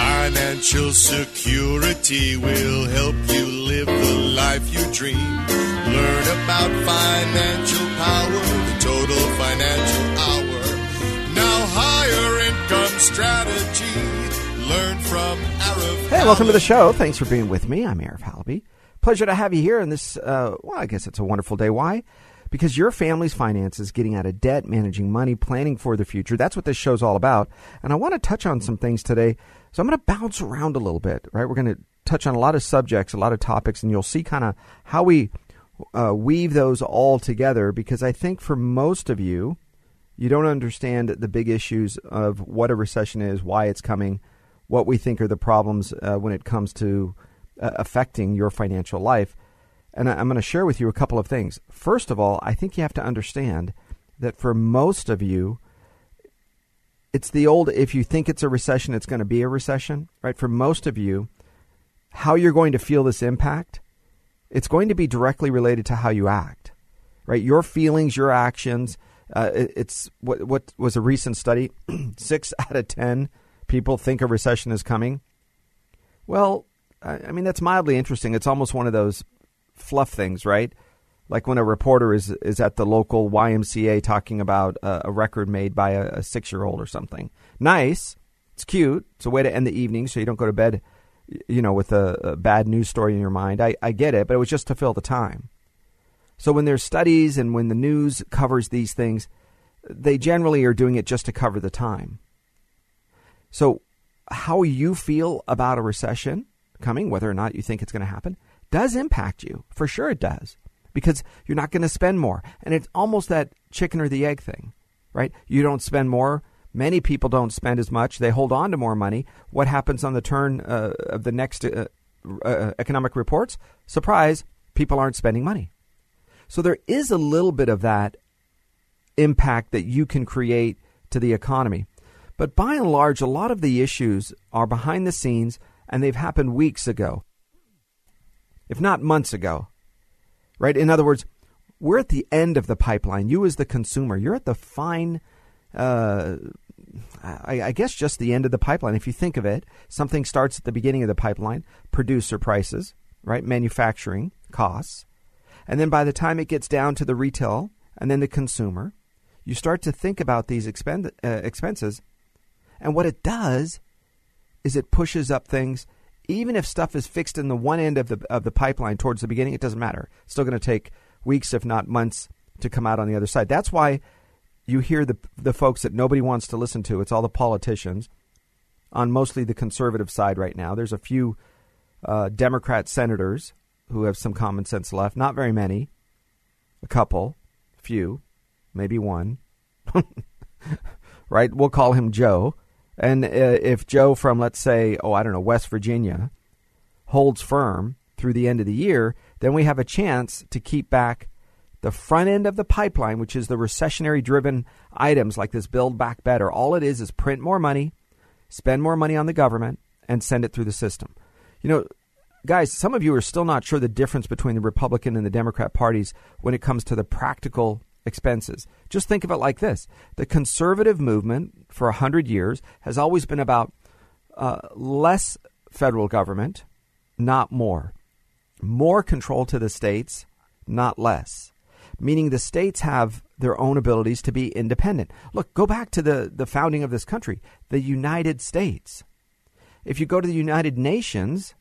Financial security will help you live the life you dream. Learn about financial power, the total financial hour. Now, higher income strategy. Learn from Arif. Hey, welcome to the show. Thanks for being with me. I'm Arif Halaby. Pleasure to have you here on this, uh, well, I guess it's a wonderful day. Why? Because your family's finances, getting out of debt, managing money, planning for the future. That's what this show's all about. And I want to touch on some things today. So I'm going to bounce around a little bit, right? We're going to touch on a lot of subjects, a lot of topics, and you'll see kind of how we uh, weave those all together because I think for most of you, you don't understand the big issues of what a recession is, why it's coming, what we think are the problems uh, when it comes to uh, affecting your financial life. And I'm going to share with you a couple of things. First of all, I think you have to understand that for most of you, it's the old if you think it's a recession, it's going to be a recession, right? For most of you, how you're going to feel this impact, it's going to be directly related to how you act, right? Your feelings, your actions. Uh, it- it's what, what was a recent study six out of 10 people think a recession is coming. Well, I I mean, that's mildly interesting. It's almost one of those fluff things, right? Like when a reporter is is at the local YMCA talking about a, a record made by a, a six year old or something. Nice, it's cute. It's a way to end the evening, so you don't go to bed, you know, with a, a bad news story in your mind. I, I get it, but it was just to fill the time. So when there's studies and when the news covers these things, they generally are doing it just to cover the time. So how you feel about a recession coming, whether or not you think it's going to happen, does impact you. For sure it does. Because you're not going to spend more. And it's almost that chicken or the egg thing, right? You don't spend more. Many people don't spend as much. They hold on to more money. What happens on the turn uh, of the next uh, uh, economic reports? Surprise, people aren't spending money. So there is a little bit of that impact that you can create to the economy. But by and large, a lot of the issues are behind the scenes and they've happened weeks ago, if not months ago. Right? In other words, we're at the end of the pipeline. You, as the consumer, you're at the fine, uh, I, I guess, just the end of the pipeline. If you think of it, something starts at the beginning of the pipeline producer prices, right? Manufacturing costs. And then by the time it gets down to the retail and then the consumer, you start to think about these expend- uh, expenses. And what it does is it pushes up things. Even if stuff is fixed in the one end of the of the pipeline towards the beginning, it doesn't matter. It's still going to take weeks, if not months, to come out on the other side. That's why you hear the the folks that nobody wants to listen to. It's all the politicians on mostly the conservative side right now. There's a few uh, Democrat senators who have some common sense left. Not very many. A couple, few, maybe one. right? We'll call him Joe. And uh, if Joe from, let's say, oh, I don't know, West Virginia holds firm through the end of the year, then we have a chance to keep back the front end of the pipeline, which is the recessionary driven items like this Build Back Better. All it is is print more money, spend more money on the government, and send it through the system. You know, guys, some of you are still not sure the difference between the Republican and the Democrat parties when it comes to the practical expenses. Just think of it like this the conservative movement for 100 years has always been about uh, less federal government, not more. More control to the states, not less. meaning the states have their own abilities to be independent. Look, go back to the, the founding of this country, the United States. If you go to the United Nations,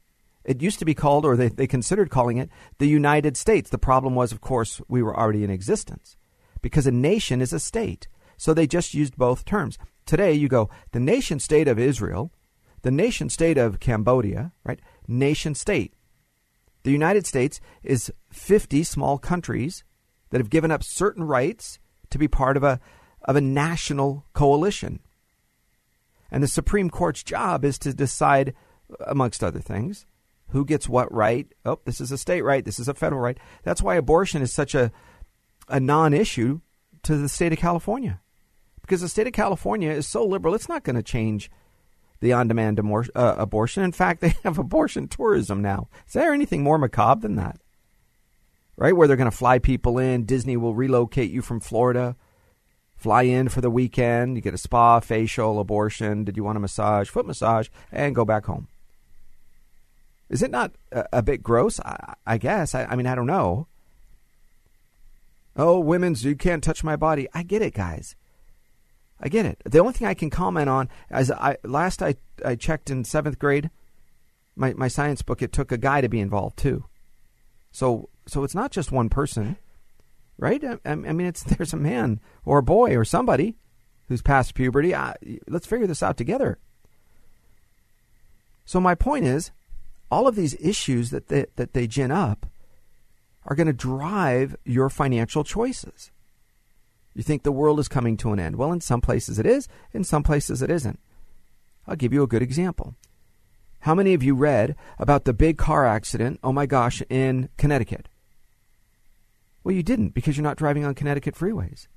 it used to be called, or they, they considered calling it, the United States. The problem was, of course, we were already in existence because a nation is a state. So they just used both terms. Today, you go, the nation state of Israel, the nation state of Cambodia, right? Nation state. The United States is 50 small countries that have given up certain rights to be part of a, of a national coalition. And the Supreme Court's job is to decide, amongst other things, who gets what right. Oh, this is a state right. This is a federal right. That's why abortion is such a, a non issue to the state of California. Because the state of California is so liberal, it's not going to change the on demand uh, abortion. In fact, they have abortion tourism now. Is there anything more macabre than that? Right? Where they're going to fly people in. Disney will relocate you from Florida, fly in for the weekend. You get a spa, facial, abortion. Did you want a massage, foot massage, and go back home? Is it not a, a bit gross? I, I guess. I, I mean, I don't know. Oh, women's, you can't touch my body. I get it, guys. I get it. The only thing I can comment on, as I last I, I checked in seventh grade, my, my science book, it took a guy to be involved too. So so it's not just one person, right? I, I mean, it's there's a man or a boy or somebody who's past puberty. I, let's figure this out together. So my point is, all of these issues that they, that they gin up are going to drive your financial choices. You think the world is coming to an end. Well, in some places it is, in some places it isn't. I'll give you a good example. How many of you read about the big car accident, oh my gosh, in Connecticut? Well, you didn't because you're not driving on Connecticut freeways.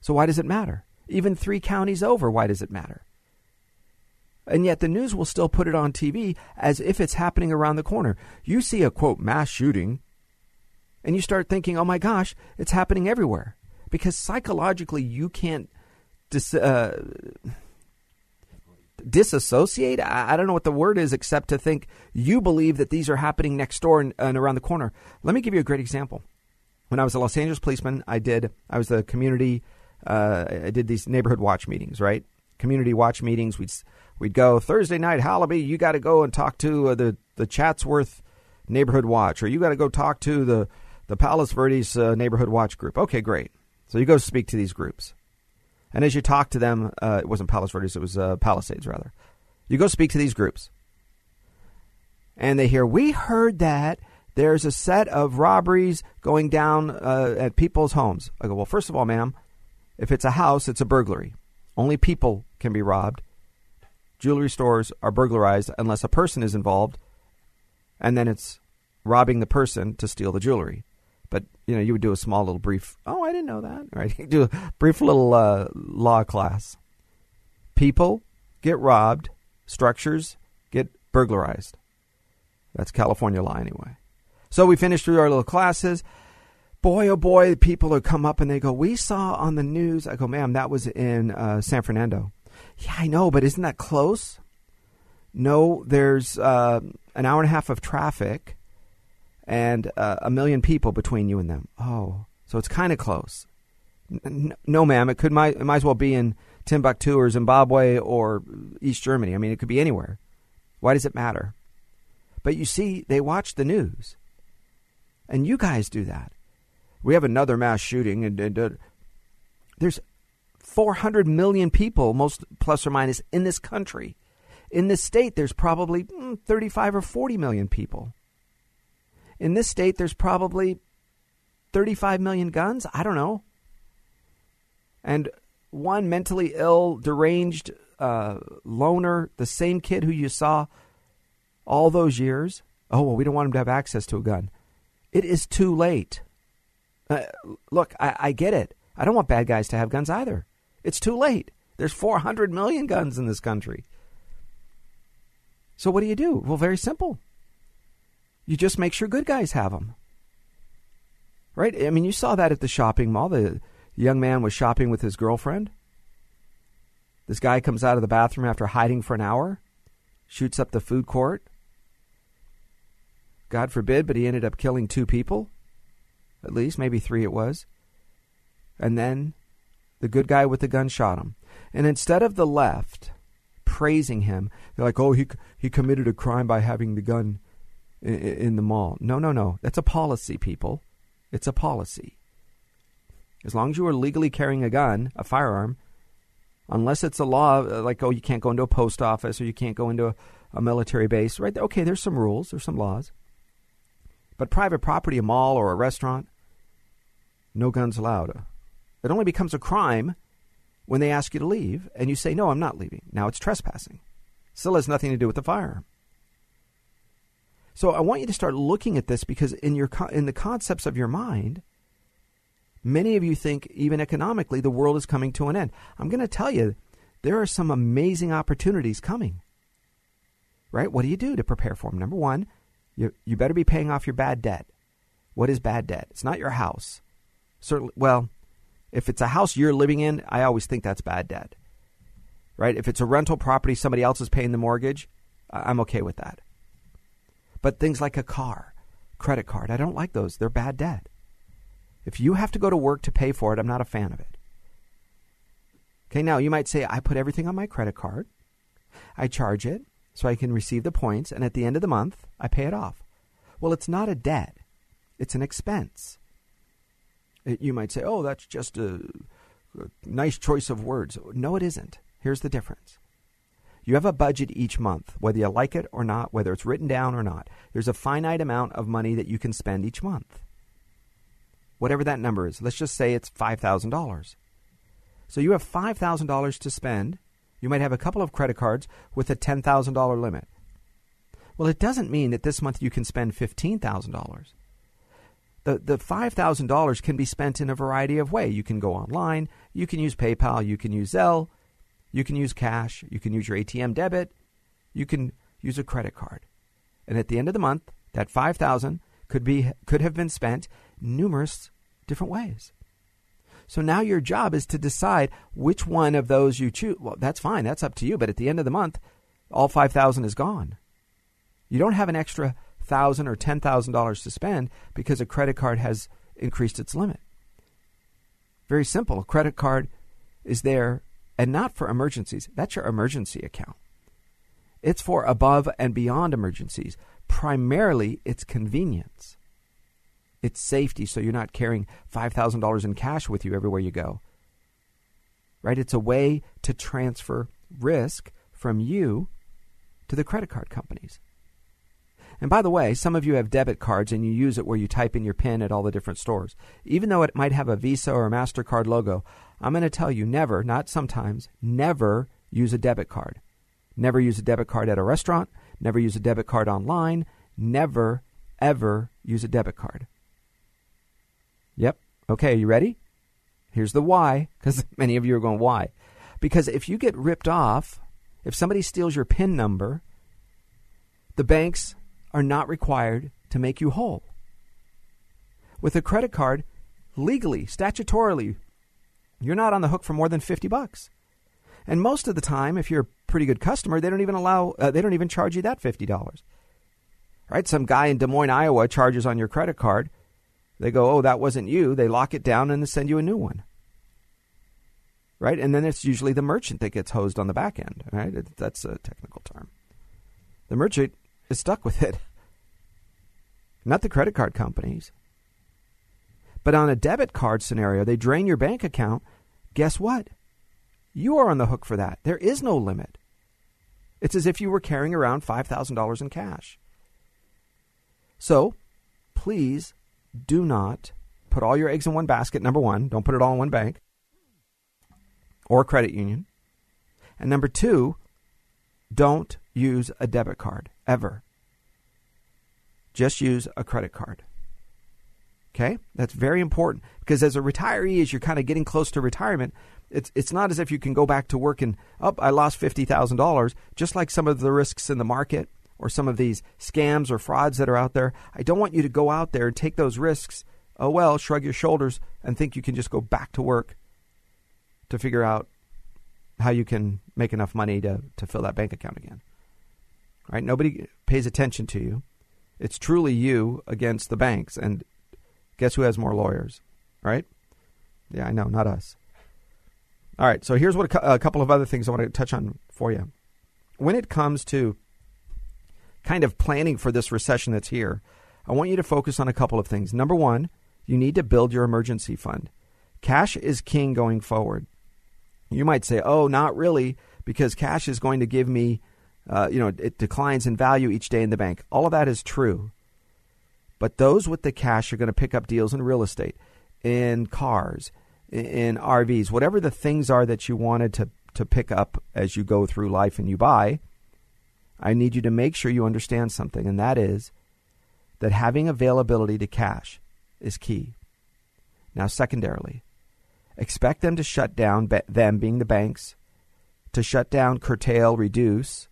So why does it matter? Even three counties over, why does it matter? And yet the news will still put it on TV as if it's happening around the corner. You see a quote mass shooting, and you start thinking, oh my gosh, it's happening everywhere because psychologically you can't dis, uh, disassociate. I, I, don't know what the word is except to think you believe that these are happening next door and, and around the corner. Let me give you a great example. When I was a Los Angeles policeman, I did I was the community. Uh, I did these neighborhood watch meetings, right? Community watch meetings. We'd we'd go Thursday night, Halaby. You got to go and talk to uh, the the Chatsworth neighborhood watch, or you got to go talk to the the Palos Verdes uh, neighborhood watch group. Okay, great. So you go speak to these groups. And as you talk to them, uh, it wasn't Palos Verdes, it was uh, Palisades, rather. You go speak to these groups. And they hear, We heard that there's a set of robberies going down uh, at people's homes. I go, Well, first of all, ma'am, if it's a house, it's a burglary. Only people can be robbed. Jewelry stores are burglarized unless a person is involved, and then it's robbing the person to steal the jewelry. But you know, you would do a small little brief. Oh, I didn't know that. Right? You do a brief little uh, law class. People get robbed. Structures get burglarized. That's California law, anyway. So we finished through our little classes. Boy, oh boy, people would come up and they go, "We saw on the news." I go, "Ma'am, that was in uh, San Fernando." Yeah, I know, but isn't that close? No, there's uh, an hour and a half of traffic and uh, a million people between you and them. Oh, so it's kind of close. N- no, ma'am, it could might, it might as well be in Timbuktu or Zimbabwe or East Germany. I mean, it could be anywhere. Why does it matter? But you see, they watch the news, and you guys do that. We have another mass shooting, and, and uh, there's 400 million people, most plus or minus, in this country. In this state, there's probably mm, 35 or 40 million people. In this state, there's probably 35 million guns. I don't know. And one mentally ill, deranged uh, loner, the same kid who you saw all those years. Oh, well, we don't want him to have access to a gun. It is too late. Uh, look, I, I get it. I don't want bad guys to have guns either. It's too late. There's 400 million guns in this country. So what do you do? Well, very simple. You just make sure good guys have them. Right? I mean, you saw that at the shopping mall. The young man was shopping with his girlfriend. This guy comes out of the bathroom after hiding for an hour, shoots up the food court. God forbid, but he ended up killing two people. at least, maybe three it was. And then the good guy with the gun shot him. And instead of the left praising him, they're like, "Oh, he he committed a crime by having the gun in, the mall." No, no, no. That's a policy, people. It's a policy. As long as you are legally carrying a gun, a firearm, unless it's a law uh, like oh you can't go into a post office or you can't go into a, a military base, right? Okay, there's some rules, there's some laws. But private property, a mall or a restaurant, no guns allowed. It only becomes a crime when they ask you to leave and you say, no, I'm not leaving. Now it's trespassing. Still has nothing to do with the firearm. So I want you to start looking at this because in your in the concepts of your mind, many of you think even economically the world is coming to an end. I'm going to tell you there are some amazing opportunities coming. Right? What do you do to prepare for them? Number 1, you you better be paying off your bad debt. What is bad debt? It's not your house. Certainly well, if it's a house you're living in, I always think that's bad debt. Right? If it's a rental property, somebody else is paying the mortgage, I'm okay with that. But things like a car, credit card, I don't like those. They're bad debt. If you have to go to work to pay for it, I'm not a fan of it. Okay, now you might say, I put everything on my credit card, I charge it so I can receive the points, and at the end of the month, I pay it off. Well, it's not a debt, it's an expense. Uh, you might say, oh, that's just a, a nice choice of words. No, it isn't. Here's the difference. You have a budget each month, whether you like it or not, whether it's written down or not. There's a finite amount of money that you can spend each month. Whatever that number is. Let's just say it's $5,000. So you have $5,000 to spend. You might have a couple of credit cards with a $10,000 limit. Well, it doesn't mean that this month you can spend $15,000 the, the $5,000 can be spent in a variety of ways. You can go online, you can use PayPal, you can use Zelle, you can use cash, you can use your ATM debit, you can use a credit card. And at the end of the month, that 5000 could be could have been spent numerous different ways. So now your job is to decide which one of those you choose. Well, that's fine. That's up to you, but at the end of the month, all 5000 is gone. You don't have an extra thousand or ten thousand dollars to spend because a credit card has increased its limit. Very simple. A credit card is there and not for emergencies. That's your emergency account. It's for above and beyond emergencies. Primarily, it's convenience. It's safety, so you're not carrying $5,000 in cash with you everywhere you go. Right? It's a way to transfer risk from you to the credit card companies. And by the way, some of you have debit cards and you use it where you type in your PIN at all the different stores. Even though it might have a Visa or a MasterCard logo, I'm going to tell you never, not sometimes, never use a debit card. Never use a debit card at a restaurant. Never use a debit card online. Never, ever use a debit card. Yep. Okay, you ready? Here's the why, because many of you are going, why? Because if you get ripped off, if somebody steals your PIN number, the banks are not required to make you whole. With a credit card, legally, statutorily, you're not on the hook for more than 50 bucks. And most of the time, if you're a pretty good customer, they don't even allow uh, they don't even charge you that $50. Right? Some guy in Des Moines, Iowa charges on your credit card. They go, "Oh, that wasn't you." They lock it down and they send you a new one. Right? And then it's usually the merchant that gets hosed on the back end, right? That's a technical term. The merchant is stuck with it, not the credit card companies. But on a debit card scenario, they drain your bank account. Guess what? You are on the hook for that. There is no limit. It's as if you were carrying around $5,000 in cash. So, please do not put all your eggs in one basket. Number one, don't put it all in one bank or credit union. And number two, don't use a debit card ever. Just use a credit card. Okay? That's very important because as a retiree, as you're kind of getting close to retirement, it's it's not as if you can go back to work and oh, I lost fifty thousand dollars. Just like some of the risks in the market or some of these scams or frauds that are out there. I don't want you to go out there and take those risks. Oh well, shrug your shoulders and think you can just go back to work to figure out how you can make enough money to, to fill that bank account again. Right? Nobody pays attention to you. It's truly you against the banks. And Guess who has more lawyers? Right? Yeah, I know, not us. All right, so here's what a, a couple of other things I want to touch on for you. When it comes to kind of planning for this recession that's here, I want you to focus on a couple of things. Number one, you need to build your emergency fund. Cash is king going forward. You might say, oh, not really, because cash is going to give me, uh, you know, it declines in value each day in the bank. All of that is true. But those with the cash are going to pick up deals in real estate, in cars, in RVs, whatever the things are that you wanted to, to pick up as you go through life and you buy. I need you to make sure you understand something, and that is that having availability to cash is key. Now, secondarily, expect them to shut down, them being the banks, to shut down, curtail, reduce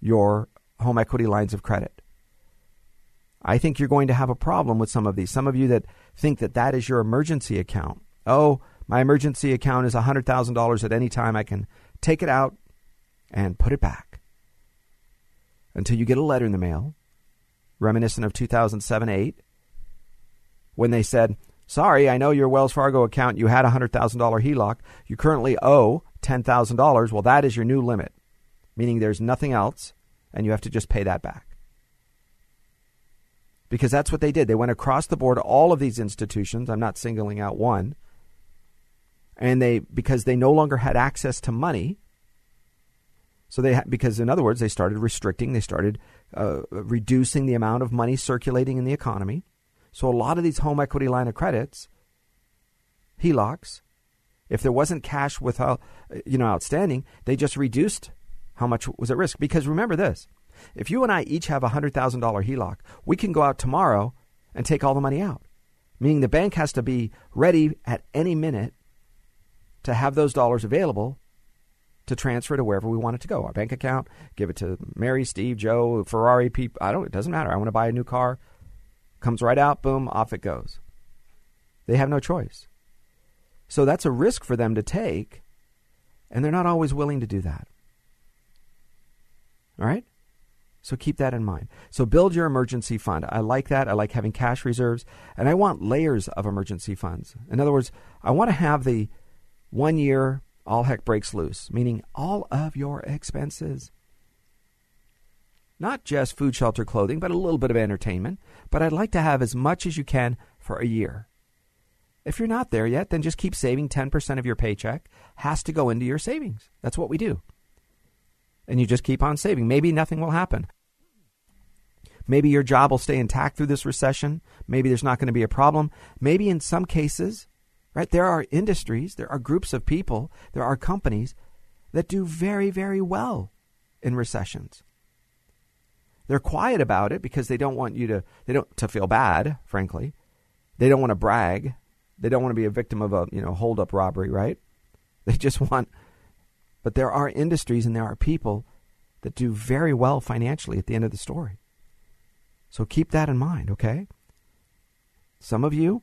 your home equity lines of credit. I think you're going to have a problem with some of these. Some of you that think that that is your emergency account. Oh, my emergency account is $100,000 at any time. I can take it out and put it back until you get a letter in the mail reminiscent of 2007 8 when they said, Sorry, I know your Wells Fargo account, you had a $100,000 HELOC. You currently owe $10,000. Well, that is your new limit, meaning there's nothing else, and you have to just pay that back. Because that's what they did. They went across the board, all of these institutions. I'm not singling out one. And they, because they no longer had access to money, so they, because in other words, they started restricting, they started uh, reducing the amount of money circulating in the economy. So a lot of these home equity line of credits, HELOCs, if there wasn't cash with you know outstanding, they just reduced how much was at risk. Because remember this: if you and I each have a hundred thousand dollar HELOC, we can go out tomorrow and take all the money out. Meaning the bank has to be ready at any minute to have those dollars available to transfer to wherever we want it to go. Our bank account, give it to Mary, Steve, Joe, Ferrari, people. I don't. It doesn't matter. I want to buy a new car. Comes right out, boom, off it goes. They have no choice. So that's a risk for them to take, and they're not always willing to do that. All right? So keep that in mind. So build your emergency fund. I like that. I like having cash reserves, and I want layers of emergency funds. In other words, I want to have the one year all heck breaks loose, meaning all of your expenses not just food, shelter, clothing, but a little bit of entertainment. But I'd like to have as much as you can for a year. If you're not there yet, then just keep saving 10% of your paycheck has to go into your savings. That's what we do. And you just keep on saving. Maybe nothing will happen. Maybe your job will stay intact through this recession. Maybe there's not going to be a problem. Maybe in some cases, right, there are industries, there are groups of people, there are companies that do very, very well in recessions. They're quiet about it because they don't want you to they don't to feel bad, frankly. They don't want to brag. They don't want to be a victim of a, you know, hold up robbery, right? They just want but there are industries and there are people that do very well financially at the end of the story. So keep that in mind, okay? Some of you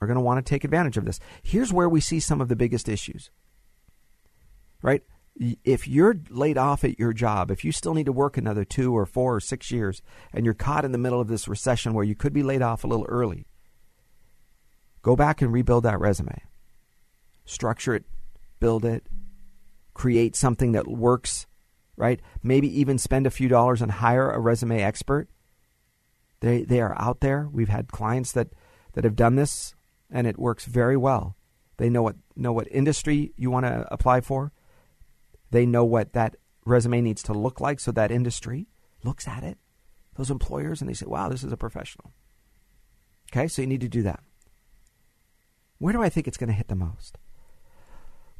are going to want to take advantage of this. Here's where we see some of the biggest issues. Right? if you're laid off at your job, if you still need to work another two or four or six years, and you're caught in the middle of this recession where you could be laid off a little early, go back and rebuild that resume. Structure it, build it, create something that works, right? Maybe even spend a few dollars and hire a resume expert. They, they are out there. We've had clients that, that have done this, and it works very well. They know what, know what industry you want to apply for they know what that resume needs to look like so that industry looks at it, those employers, and they say, wow, this is a professional. Okay, so you need to do that. Where do I think it's going to hit the most?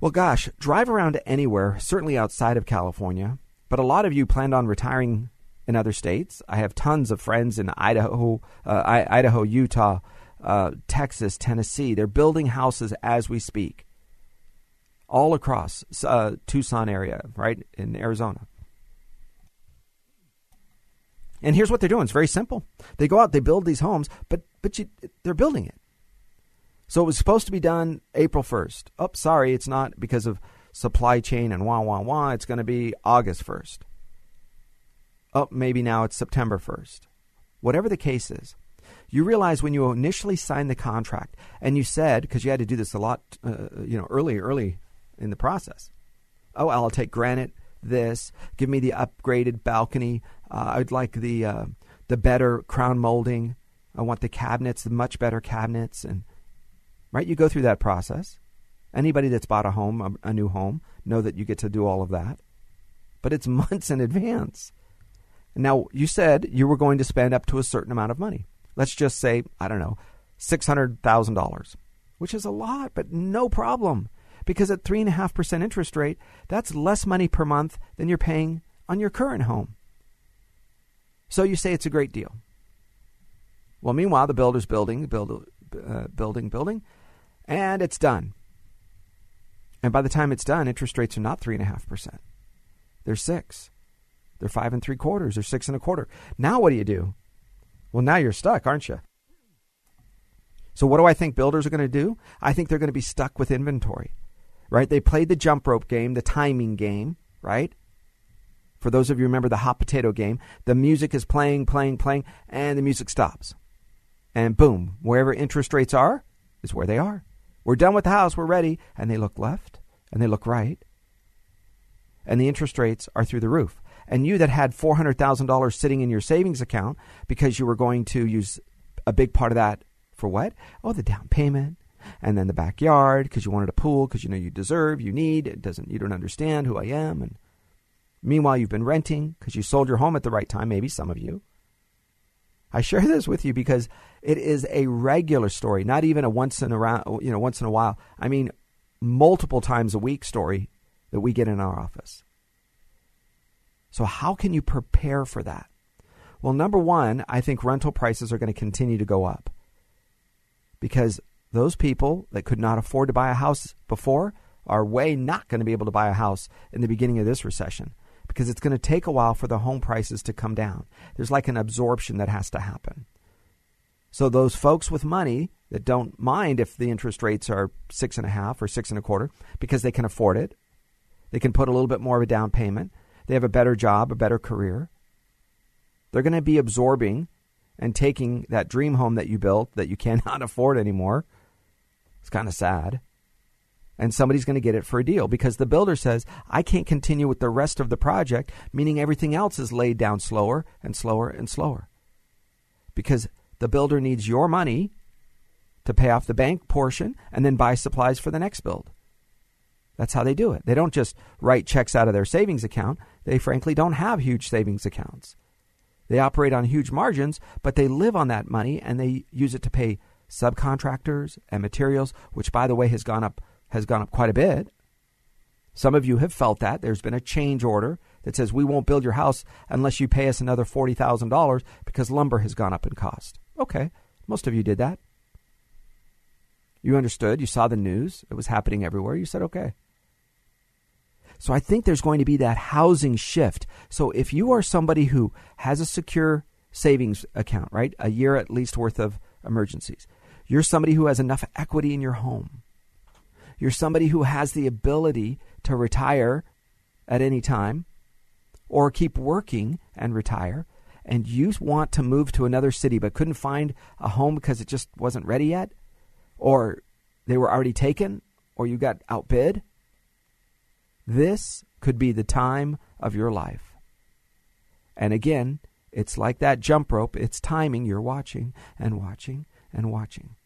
Well, gosh, drive around anywhere, certainly outside of California, but a lot of you planned on retiring in other states. I have tons of friends in Idaho, uh, Idaho, Utah, uh, Texas, Tennessee. They're building houses as we speak all across uh, Tucson area, right in Arizona. And here's what they're doing. It's very simple. They go out, they build these homes, but but you, they're building it. So it was supposed to be done April 1st. Oh, sorry, it's not because of supply chain and wah wah wah. It's going to be August 1st. Oh, maybe now it's September 1st. Whatever the case is, You realize when you initially signed the contract and you said, because you had to do this a lot, uh, you know, early, early in the process. Oh, I'll take granite, this, give me the upgraded balcony. Uh, I'd like the, uh, the better crown molding. I want the cabinets, the much better cabinets. And, right, you go through that process. Anybody that's bought a home, a, a new home, know that you get to do all of that. But it's months in advance. Now, you said you were going to spend up to a certain amount of money. Let's just say, I don't know, $600,000, which is a lot, but no problem. Because at 3.5% interest rate, that's less money per month than you're paying on your current home. So you say it's a great deal. Well, meanwhile, the builder's building, build, uh, building, building, and it's done. And by the time it's done, interest rates are not 3.5%. They're 6 they're five and three quarters. They're six and a quarter. Now what do you do? Well, now you're stuck, aren't you? So what do I think builders are going to do? I think they're going to be stuck with inventory, right? They played the jump rope game, the timing game, right? For those of you remember the hot potato game, the music is playing, playing, playing, and the music stops. And boom, wherever interest rates are is where they are. We're done with the house, we're ready. And they look left and they look right. And the interest rates are through the roof and you that had $400,000 sitting in your savings account because you were going to use a big part of that for what? Oh, the down payment and then the backyard because you wanted a pool because you know you deserve, you need, it doesn't you don't understand who I am and meanwhile you've been renting because you sold your home at the right time, maybe some of you. I share this with you because it is a regular story, not even a once in a round, you know, once in a while. I mean, multiple times a week story that we get in our office. So, how can you prepare for that? Well, number one, I think rental prices are going to continue to go up because those people that could not afford to buy a house before are way not going to be able to buy a house in the beginning of this recession because it's going to take a while for the home prices to come down. There's like an absorption that has to happen. So those folks with money that don't mind if the interest rates are six and a half or six and a quarter because they can afford it, they can put a little bit more of a down payment. They have a better job, a better career. They're going to be absorbing and taking that dream home that you built that you cannot afford anymore. It's kind of sad. And somebody's going to get it for a deal because the builder says, I can't continue with the rest of the project, meaning everything else is laid down slower and slower and slower. Because the builder needs your money to pay off the bank portion and then buy supplies for the next build. That's how they do it. They don't just write checks out of their savings account. They frankly don't have huge savings accounts. They operate on huge margins, but they live on that money and they use it to pay subcontractors and materials, which by the way has gone up has gone up quite a bit. Some of you have felt that. There's been a change order that says we won't build your house unless you pay us another $40,000 because lumber has gone up in cost. Okay, most of you did that. You understood, you saw the news, it was happening everywhere. You said, okay. So I think there's going to be that housing shift. So if you are somebody who has a secure savings account, right? A year at least worth of emergencies. You're somebody who has enough equity in your home. You're somebody who has the ability to retire at any time or keep working and retire and you want to move to another city but couldn't find a home because it just wasn't ready yet or they were already taken or you got outbid this could be the time of your life. And again, it's like that jump rope. It's timing. You're watching and watching and watching.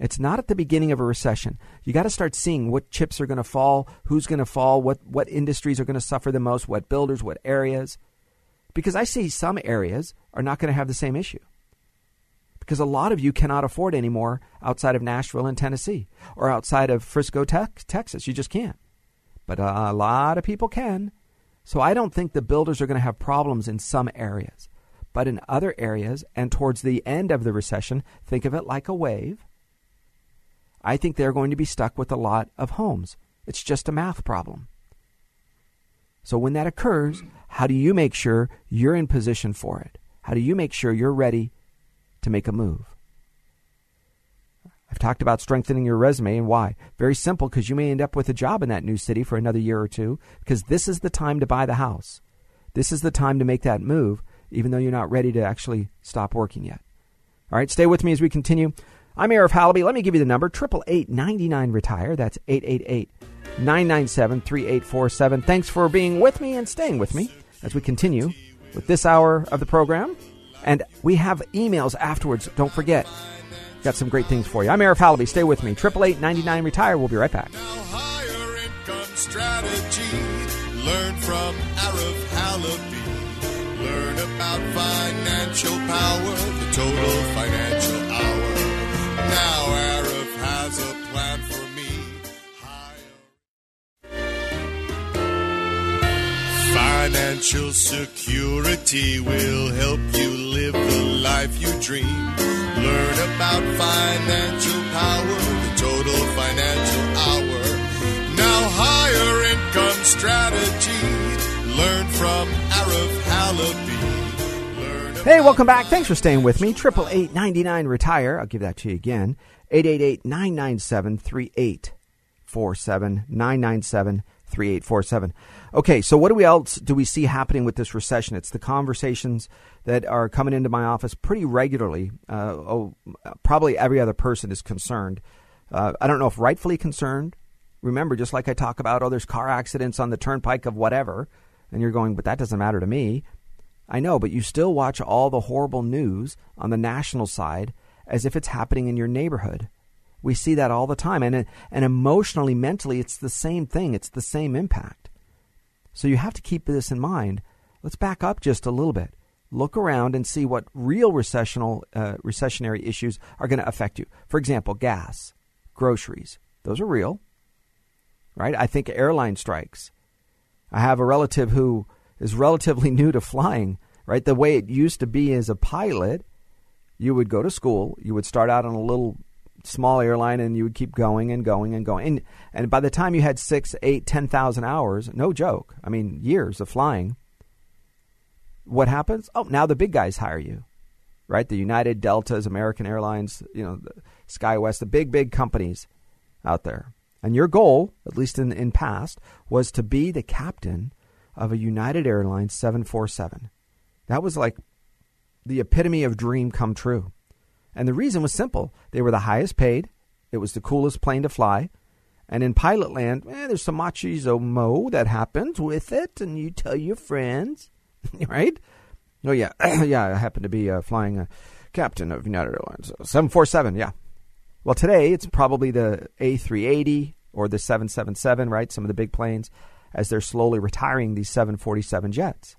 It's not at the beginning of a recession. You got to start seeing what chips are going to fall, who's going to fall, what, what industries are going to suffer the most, what builders, what areas. Because I see some areas are not going to have the same issue. Because a lot of you cannot afford anymore outside of Nashville and Tennessee or outside of Frisco, Texas. You just can't but uh, a lot of people can. So I don't think the builders are going to have problems in some areas. But in other areas, and towards the end of the recession, think of it like a wave. I think they're going to be stuck with a lot of homes. It's just a math problem. So when that occurs, how do you make sure you're in position for it? How do you make sure you're ready to make a move? I've talked about strengthening your resume and why. Very simple because you may end up with a job in that new city for another year or two because this is the time to buy the house. This is the time to make that move, even though you're not ready to actually stop working yet. All right, stay with me as we continue. I'm Arif Halaby. Let me give you the number 888 Retire. That's 888 997 3847. Thanks for being with me and staying with me as we continue with this hour of the program. And we have emails afterwards. Don't forget. Got some great things for you. I'm Arif Halaby. Stay with me. 888 Retire. We'll be right back. Learn from Halaby. Learn about financial power, the total financial Financial security will help you live the life you dream. Learn about financial power, the total financial hour. Now higher income strategy. Learn from Arif Halaby. Hey, welcome back. Thanks for staying with me. 888 Retire. I'll give that to you again. 888 997 3847. 997 3847. Okay, so what do we else do we see happening with this recession? It's the conversations that are coming into my office pretty regularly. Uh, oh, probably every other person is concerned. Uh, I don't know if rightfully concerned. Remember, just like I talk about, oh, there's car accidents on the turnpike of whatever, and you're going, but that doesn't matter to me. I know, but you still watch all the horrible news on the national side as if it's happening in your neighborhood. We see that all the time. And, and emotionally, mentally, it's the same thing, it's the same impact. So you have to keep this in mind. Let's back up just a little bit. Look around and see what real recessional, uh, recessionary issues are going to affect you. For example, gas, groceries. Those are real, right? I think airline strikes. I have a relative who is relatively new to flying, right? The way it used to be as a pilot, you would go to school, you would start out on a little small airline and you would keep going and going and going. And, and by the time you had six, eight, ten thousand hours, no joke, I mean, years of flying, what happens? Oh, now the big guys hire you, right? The United, Deltas, American Airlines, you know, SkyWest, the big, big companies out there. And your goal, at least in, in past, was to be the captain of a United Airlines 747. That was like the epitome of dream come true. And the reason was simple. They were the highest paid. It was the coolest plane to fly. And in pilot land, eh, there's some machismo mo that happens with it, and you tell your friends, right? Oh yeah, yeah. I happen to be uh, flying a captain of United Airlines, four seven. Yeah. Well, today it's probably the A380 or the 777, right? Some of the big planes, as they're slowly retiring these 747 jets.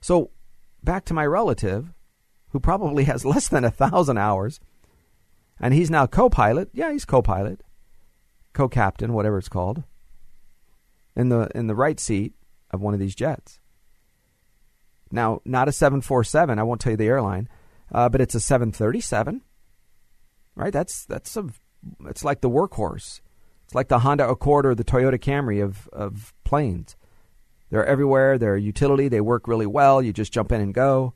So, back to my relative who probably has less than a thousand hours, and he's now co-pilot. Yeah, he's co-pilot, co-captain, whatever it's called, in the in the right seat of one of these jets. Now, not a seven four seven. I won't tell you the airline, uh, but it's a seven thirty seven. Right? That's that's a it's like the workhorse. It's like the Honda Accord or the Toyota Camry of of planes. They're everywhere. They're utility. They work really well. You just jump in and go.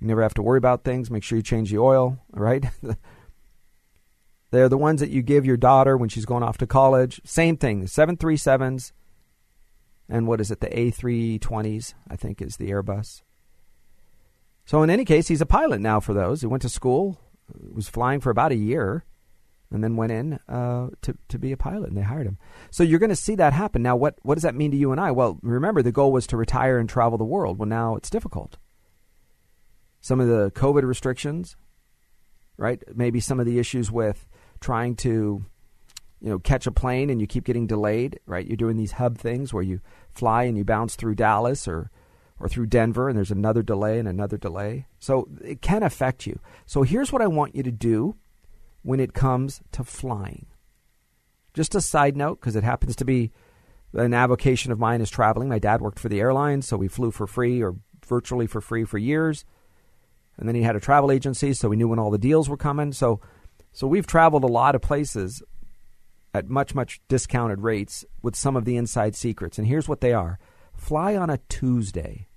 You never have to worry about things. Make sure you change the oil, right? They're the ones that you give your daughter when she's going off to college. Same thing, 737s and what is it, the A320s, I think is the Airbus. So in any case, he's a pilot now for those. He went to school, was flying for about a year, and then went in uh, to to be a pilot, and they hired him. So you're going to see that happen. Now, what what does that mean to you and I? Well, remember the goal was to retire and travel the world. Well, now it's difficult some of the COVID restrictions, right? Maybe some of the issues with trying to, you know, catch a plane and you keep getting delayed, right? You're doing these hub things where you fly and you bounce through Dallas or or through Denver and there's another delay and another delay. So it can affect you. So here's what I want you to do when it comes to flying. Just a side note because it happens to be an avocation of mine is traveling. My dad worked for the airlines, so we flew for free or virtually for free for years and then he had a travel agency, so we knew when all the deals were coming. So, so we've traveled a lot of places at much much discounted rates with some of the inside secrets. And here's what they are: fly on a Tuesday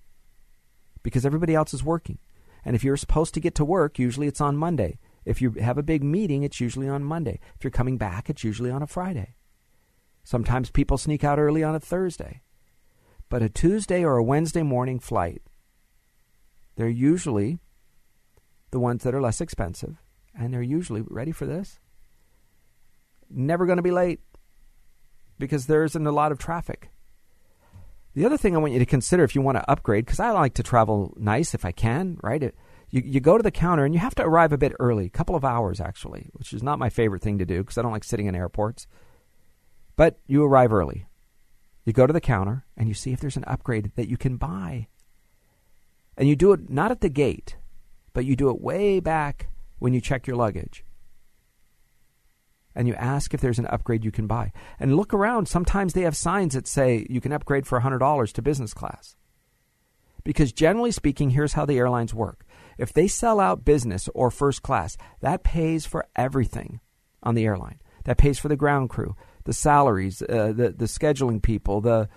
because everybody else is working, and if you're supposed to get to work, usually it's on Monday. If you have a big meeting, it's usually on Monday. If you're coming back, it's usually on a Friday. Sometimes people sneak out early on a Thursday. But a Tuesday or a Wednesday morning flight, they're usually the ones that are less expensive, and they're usually ready for this. Never going to be late because there isn't a lot of traffic. The other thing I want you to consider if you want to upgrade, because I like to travel nice if I can, right? It, you, you go to the counter and you have to arrive a bit early, a couple of hours actually, which is not my favorite thing to do because I don't like sitting in airports. But you arrive early. You go to the counter and you see if there's an upgrade that you can buy. And you do it not at the gate, but you do it way back when you check your luggage. And you ask if there's an upgrade you can buy. And look around. Sometimes they have signs that say you can upgrade for $100 to business class. Because generally speaking, here's how the airlines work if they sell out business or first class, that pays for everything on the airline. That pays for the ground crew, the salaries, uh, the the scheduling people, the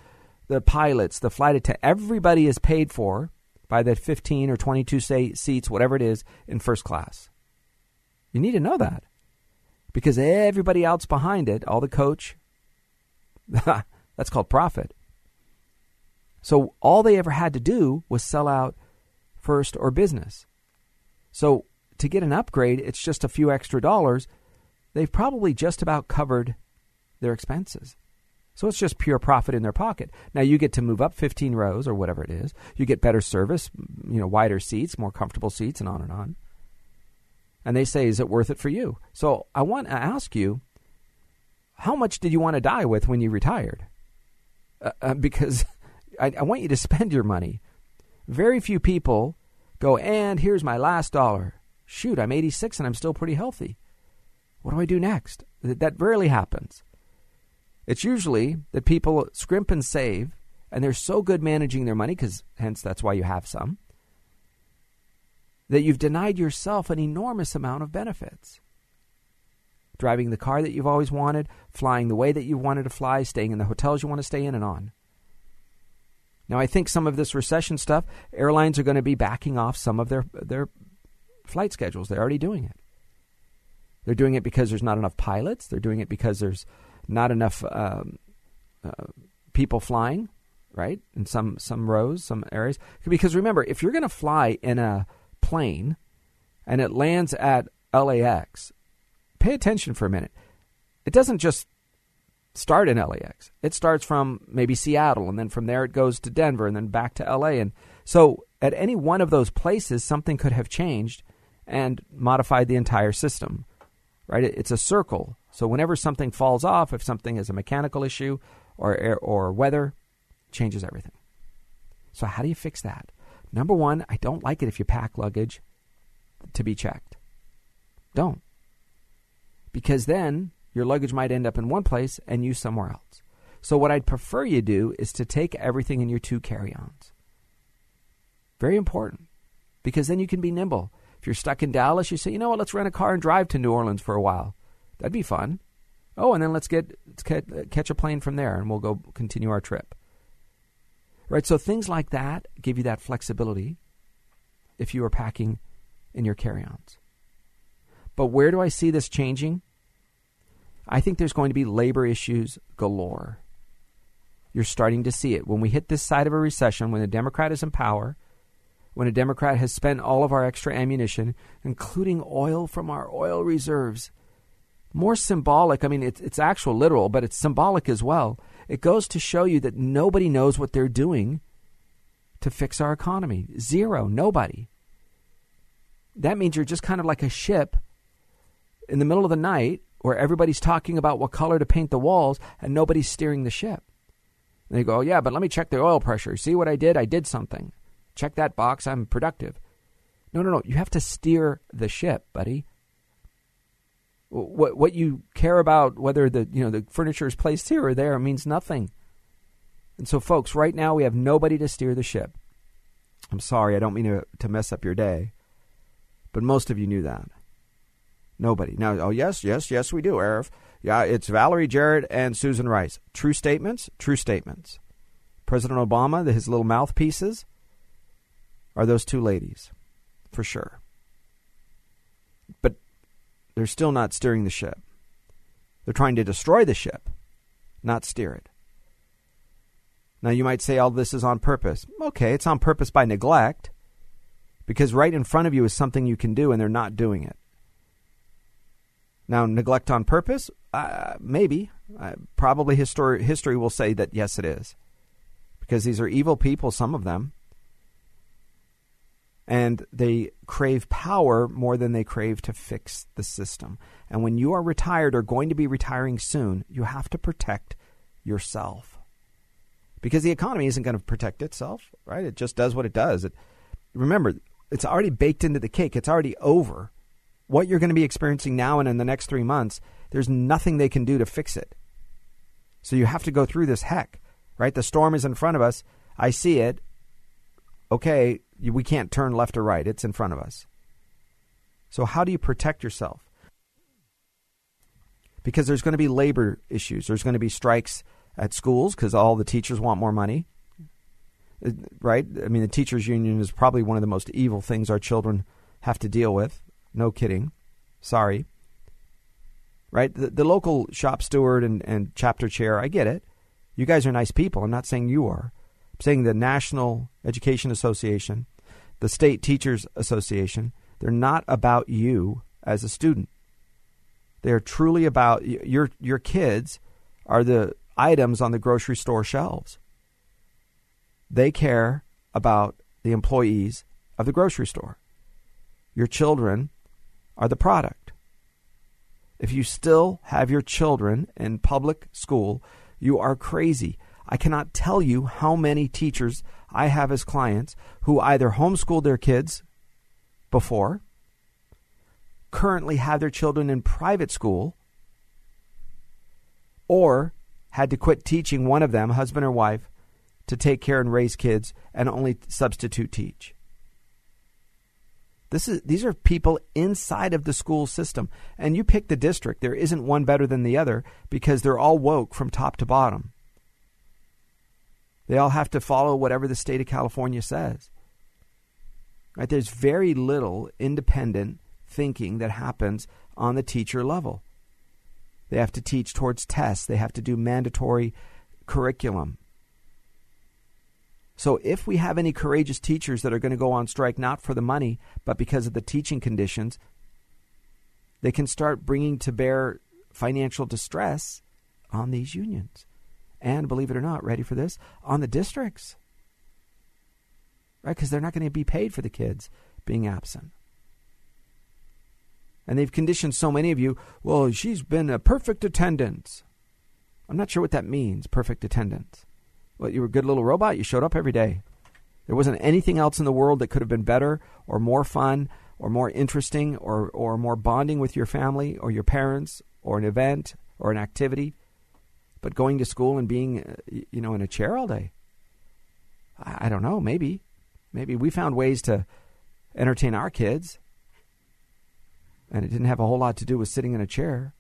the pilots, the flight attendant. Everybody is paid for by the 15 or 22 say, seats, whatever it is, in first class. You need to know that because everybody else behind it, all the coach, that's called profit. So all they ever had to do was sell out first or business. So to get an upgrade, it's just a few extra dollars. They've probably just about covered their expenses. So it's just pure profit in their pocket. Now you get to move up 15 rows or whatever it is. You get better service, you know, wider seats, more comfortable seats, and on and on. And they say, is it worth it for you? So I want to ask you, how much did you want to die with when you retired? Uh, uh, because I, I want you to spend your money. Very few people go, and here's my last dollar. Shoot, I'm 86 and I'm still pretty healthy. What do I do next? That rarely happens. It's usually that people scrimp and save, and they're so good managing their money, because hence that's why you have some, that you've denied yourself an enormous amount of benefits. Driving the car that you've always wanted, flying the way that you wanted to fly, staying in the hotels you want to stay in, and on. Now, I think some of this recession stuff, airlines are going to be backing off some of their their flight schedules. They're already doing it. They're doing it because there's not enough pilots. They're doing it because there's not enough um, uh, people flying, right? In some some rows, some areas. Because remember, if you're going to fly in a plane and it lands at LAX, pay attention for a minute. It doesn't just start in LAX. It starts from maybe Seattle, and then from there it goes to Denver, and then back to LA. And so at any one of those places, something could have changed and modified the entire system. Right? It's a circle. So whenever something falls off, if something is a mechanical issue or or weather, changes everything. So how do you fix that? Number one, I don't like it if you pack luggage to be checked. Don't. Because then your luggage might end up in one place and you somewhere else. So what I'd prefer you do is to take everything in your two carry-ons. Very important. Because then you can be nimble. If you're stuck in Dallas, you say, you know what, let's rent a car and drive to New Orleans for a while. That'd be fun. Oh, and then let's get catch a plane from there, and we'll go continue our trip. Right. So things like that give you that flexibility. If you are packing in your carry-ons. But where do I see this changing? I think there's going to be labor issues galore. You're starting to see it. When we hit this side of a recession, when a Democrat is in power, when a Democrat has spent all of our extra ammunition, including oil from our oil reserves, more symbolic. I mean, it's, it's actual literal, but it's symbolic as well. It goes to show you that nobody knows what they're doing to fix our economy. Zero. Nobody. That means you're just kind of like a ship in the middle of the night where everybody's talking about what color to paint the walls and nobody's steering the ship. And they go, yeah, but let me check the oil pressure. See what I did? I did something. Check that box. I'm productive. No, no, no. You have to steer the ship, buddy what what you care about whether the you know the furniture is placed here or there means nothing. And so, folks, right now we have nobody to steer the ship. I'm sorry, I don't mean to to mess up your day, but most of you knew that. Nobody. Now, oh yes, yes, yes, we do, Arif. Yeah, it's Valerie Jarrett and Susan Rice. True statements. True statements. President Obama, his little mouthpieces, are those two ladies, for sure. They're still not steering the ship. They're trying to destroy the ship, not steer it. Now, you might say all this is on purpose. Okay, it's on purpose by neglect, because right in front of you is something you can do and they're not doing it. Now, neglect on purpose? Uh, maybe. Uh, probably history, history will say that yes, it is. Because these are evil people, some of them. And they crave power more than they crave to fix the system. And when you are retired or going to be retiring soon, you have to protect yourself. Because the economy isn't going to protect itself, right? It just does what it does. It, remember, it's already baked into the cake, it's already over what you're going to be experiencing now and in the next three months, there's nothing they can do to fix it. So you have to go through this heck, right? The storm is in front of us. I see it. Okay, we can't turn left or right. It's in front of us. So, how do you protect yourself? Because there's going to be labor issues. There's going to be strikes at schools because all the teachers want more money. Uh, right? I mean, the teachers' union is probably one of the most evil things our children have to deal with. No kidding. Sorry. Right? The, the local shop steward and, and chapter chair, I get it. You guys are nice people. I'm not saying you are. Saying the National Education Association, the State Teachers Association, they're not about you as a student. They are truly about your your kids are the items on the grocery store shelves. They care about the employees of the grocery store. Your children are the product. If you still have your children in public school, you are crazy. I cannot tell you how many teachers I have as clients who either homeschooled their kids before, currently have their children in private school, or had to quit teaching one of them, husband or wife, to take care and raise kids and only substitute teach. This is these are people inside of the school system. And you pick the district. There isn't one better than the other because they're all woke from top to bottom. They all have to follow whatever the state of California says. Right? There's very little independent thinking that happens on the teacher level. They have to teach towards tests. They have to do mandatory curriculum. So if we have any courageous teachers that are going to go on strike not for the money, but because of the teaching conditions, they can start bringing to bear financial distress on these unions. And believe it or not, ready for this? On the districts. Right? Because they're not going to be paid for the kids being absent. And they've conditioned so many of you, well, she's been a perfect attendance. I'm not sure what that means, perfect attendance. Well, you were a good little robot? You showed up every day. There wasn't anything else in the world that could have been better or more fun or more interesting or, or more bonding with your family or your parents or an event or an activity. But going to school and being, uh, you know, in a chair all day. I, I don't know. Maybe. Maybe we found ways to entertain our kids. And it didn't have a whole lot to do with sitting in a chair.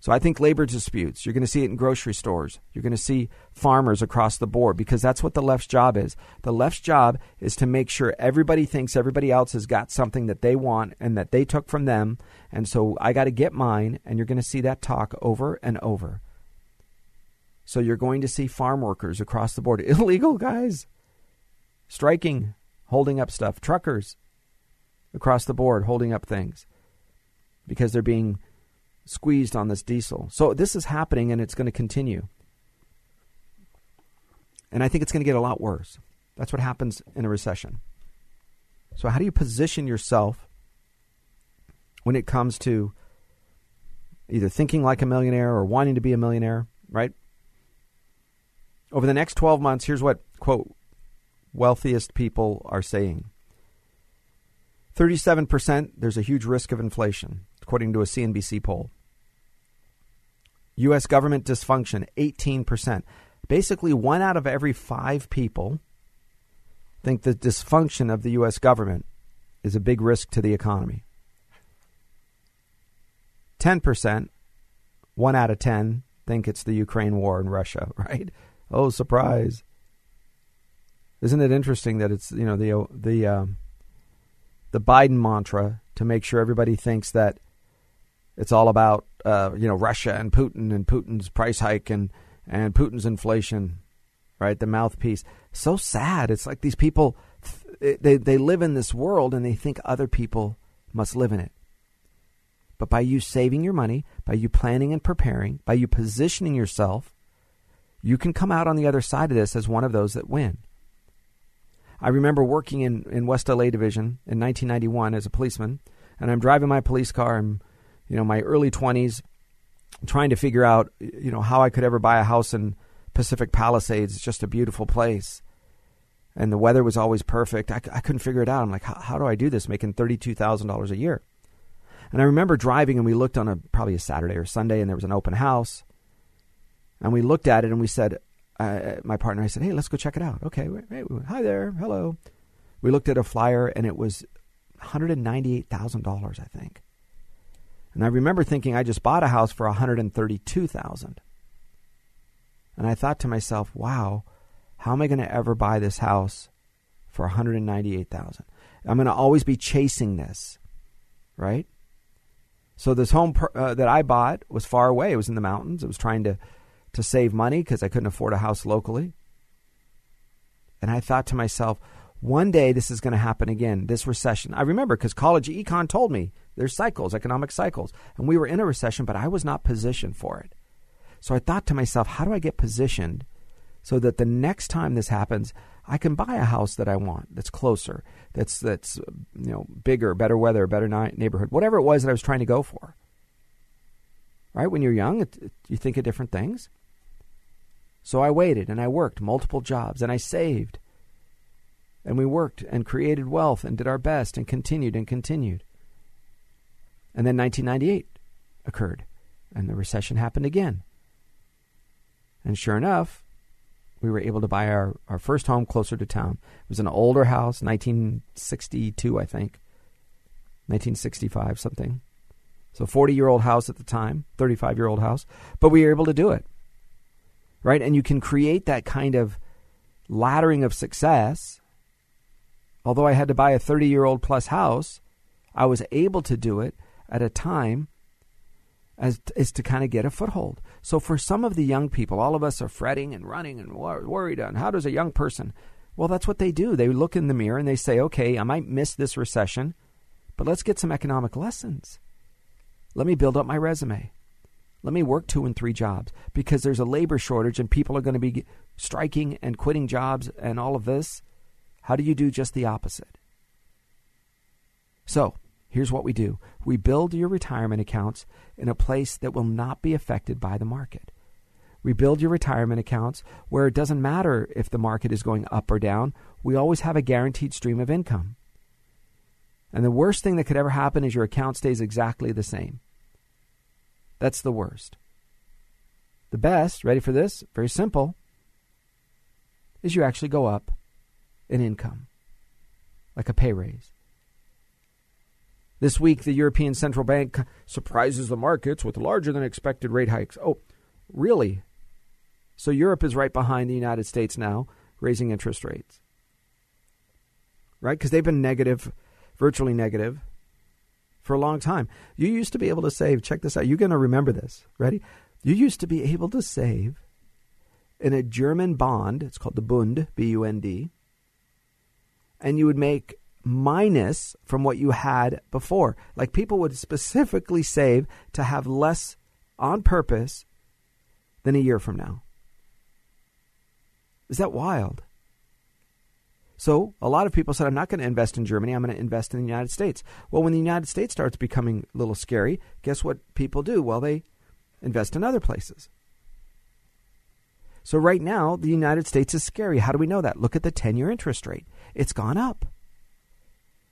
So I think labor disputes, you're going to see it in grocery stores. You're going to see farmers across the board because that's what the left's job is. The left's job is to make sure everybody thinks everybody else has got something that they want and that they took from them. And so I got to get mine. And you're going to see that talk over and over. So you're going to see farm workers across the board, illegal guys, striking, holding up stuff, truckers across the board holding up things because they're being squeezed on this diesel. So this is happening and it's going to continue. And I think it's going to get a lot worse. That's what happens in a recession. So, how do you position yourself when it comes to either thinking like a millionaire or wanting to be a millionaire, right? Over the next 12 months, here's what, quote, wealthiest people are saying 37%, there's a huge risk of inflation, according to a CNBC poll. U.S. government dysfunction, 18%. Basically, one out of every five people think the dysfunction of the U.S. government is a big risk to the economy. 10%, one out of 10, think it's the Ukraine war in Russia, right? Oh, surprise. Isn't it interesting that it's, you know, the, the, um, the Biden mantra to make sure everybody thinks that it's all about uh, you know Russia and Putin and Putin's price hike and and Putin's inflation, right? The mouthpiece. So sad. It's like these people, they, they live in this world and they think other people must live in it. But by you saving your money, by you planning and preparing, by you positioning yourself, you can come out on the other side of this as one of those that win. I remember working in, in West LA Division in 1991 as a policeman, and I'm driving my police car. I'm, you know, my early 20s, trying to figure out, you know, how I could ever buy a house in Pacific Palisades. It's just a beautiful place. And the weather was always perfect. I, I couldn't figure it out. I'm like, how, do I do this making $32,000 a year? And I remember driving and we looked on a probably a Saturday or Sunday and there was an open house. And we looked at it and we said, uh, my partner, I said, hey, let's go check it out. Okay, wait, hi there, hello. We looked at a flyer and it was $198,000, I think. And I remember thinking I just bought a house for 132,000. And I thought to myself, wow, how am I going to ever buy this house for 198,000? I'm going to always be chasing this, right? So this home per, uh, that I bought was far away. It was in the mountains. It was trying to to save money because I couldn't afford a house locally. And I thought to myself, one day this is going to happen again. This recession. I remember because college econ told me there's cycles, economic cycles, and we were in a recession, but I was not positioned for it. So I thought to myself, how do I get positioned so that the next time this happens, I can buy a house that I want, that's closer, that's that's you know bigger, better weather, better neighborhood, whatever it was that I was trying to go for. Right when you're young, it, it, you think of different things. So I waited and I worked multiple jobs and I saved. And we worked and created wealth and did our best and continued and continued. And then 1998 occurred and the recession happened again. And sure enough, we were able to buy our, our first home closer to town. It was an older house, 1962, I think. 1965, something. So 40 year old house at the time, 35 year old house. But we were able to do it right? And you can create that kind of laddering of success. Although I had to buy a 30 year old plus house, I was able to do it at a time as is to kind of get a foothold. So for some of the young people, all of us are fretting and running and worried on how does a young person? Well, that's what they do. They look in the mirror and they say, "Okay, I might miss this recession, but let's get some economic lessons. Let me build up my resume. Let me work two and three jobs because there's a labor shortage and people are going to be striking and quitting jobs and all of this. How do you do just the opposite? So, here's what we do we build your retirement accounts in a place that will not be affected by the market. We build your retirement accounts where it doesn't matter if the market is going up or down, we always have a guaranteed stream of income. And the worst thing that could ever happen is your account stays exactly the same. That's the worst. The best, ready for this? Very simple, is you actually go up in income, like a pay raise. This week, the European Central Bank surprises the markets with larger than expected rate hikes. Oh, really? So Europe is right behind the United States now, raising interest rates. Right? Because they've been negative, virtually negative, for a long time. You used to be able to save, check this out, you're going to remember this. Ready? You used to be able to save in a German bond, it's called the Bund, B U N D, and you would make minus from what you had before. Like people would specifically save to have less on purpose than a year from now. Is that wild? So a lot of people said, I'm not going to invest in Germany. I'm going to invest in the United States. Well, when the United States starts becoming a little scary, guess what people do? Well, they invest in other places. So right now, the United States is scary. How do we know that? Look at the 10 year interest rate. It's gone up.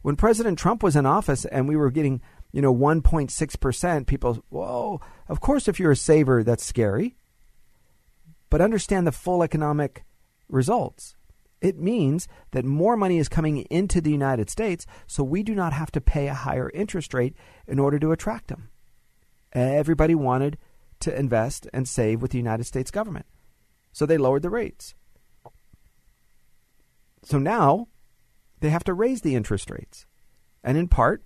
When President Trump was in office and we were getting, you know, 1.6%, people, whoa, of course, if you're a saver, that's scary. But understand the full economic results. It means that more money is coming into the United States, so we do not have to pay a higher interest rate in order to attract them. Everybody wanted to invest and save with the United States government, so they lowered the rates. So now they have to raise the interest rates. And in part,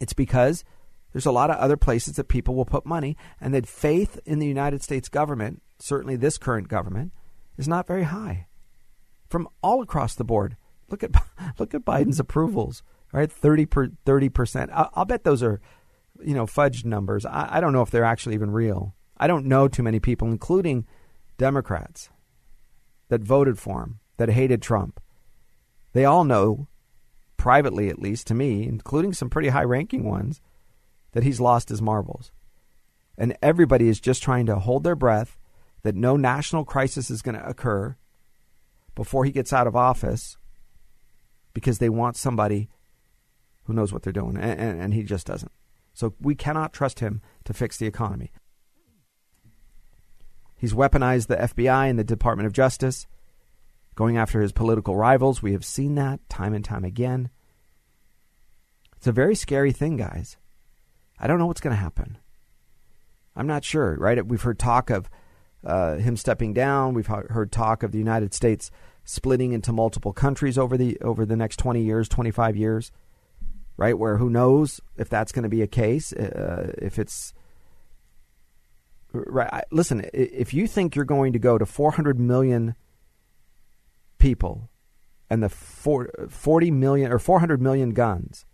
it's because there's a lot of other places that people will put money, and that faith in the United States government, certainly this current government, is not very high from all across the board. Look at look at Biden's approvals. Right, thirty per thirty percent. I'll bet those are, you know, fudged numbers. I, I don't know if they're actually even real. I don't know too many people, including Democrats, that voted for him, that hated Trump. They all know, privately at least to me, including some pretty high ranking ones, that he's lost his marbles. And everybody is just trying to hold their breath that no national crisis is going to occur before he gets out of office because they want somebody who knows what they're doing, and, and, and he just doesn't. So we cannot trust him to fix the economy. He's weaponized the FBI and the Department of Justice, going after his political rivals. We have seen that time and time again. It's a very scary thing, guys. I don't know what's going to happen. I'm not sure, right? We've heard talk of uh, him stepping down. We've heard talk of the United States splitting into multiple countries over the over the next 20 years, 25 years, right? Where who knows if that's going to be a case? Uh, if it's right. Listen, if you think you're going to go to 400 million people and the 40 million or 400 million guns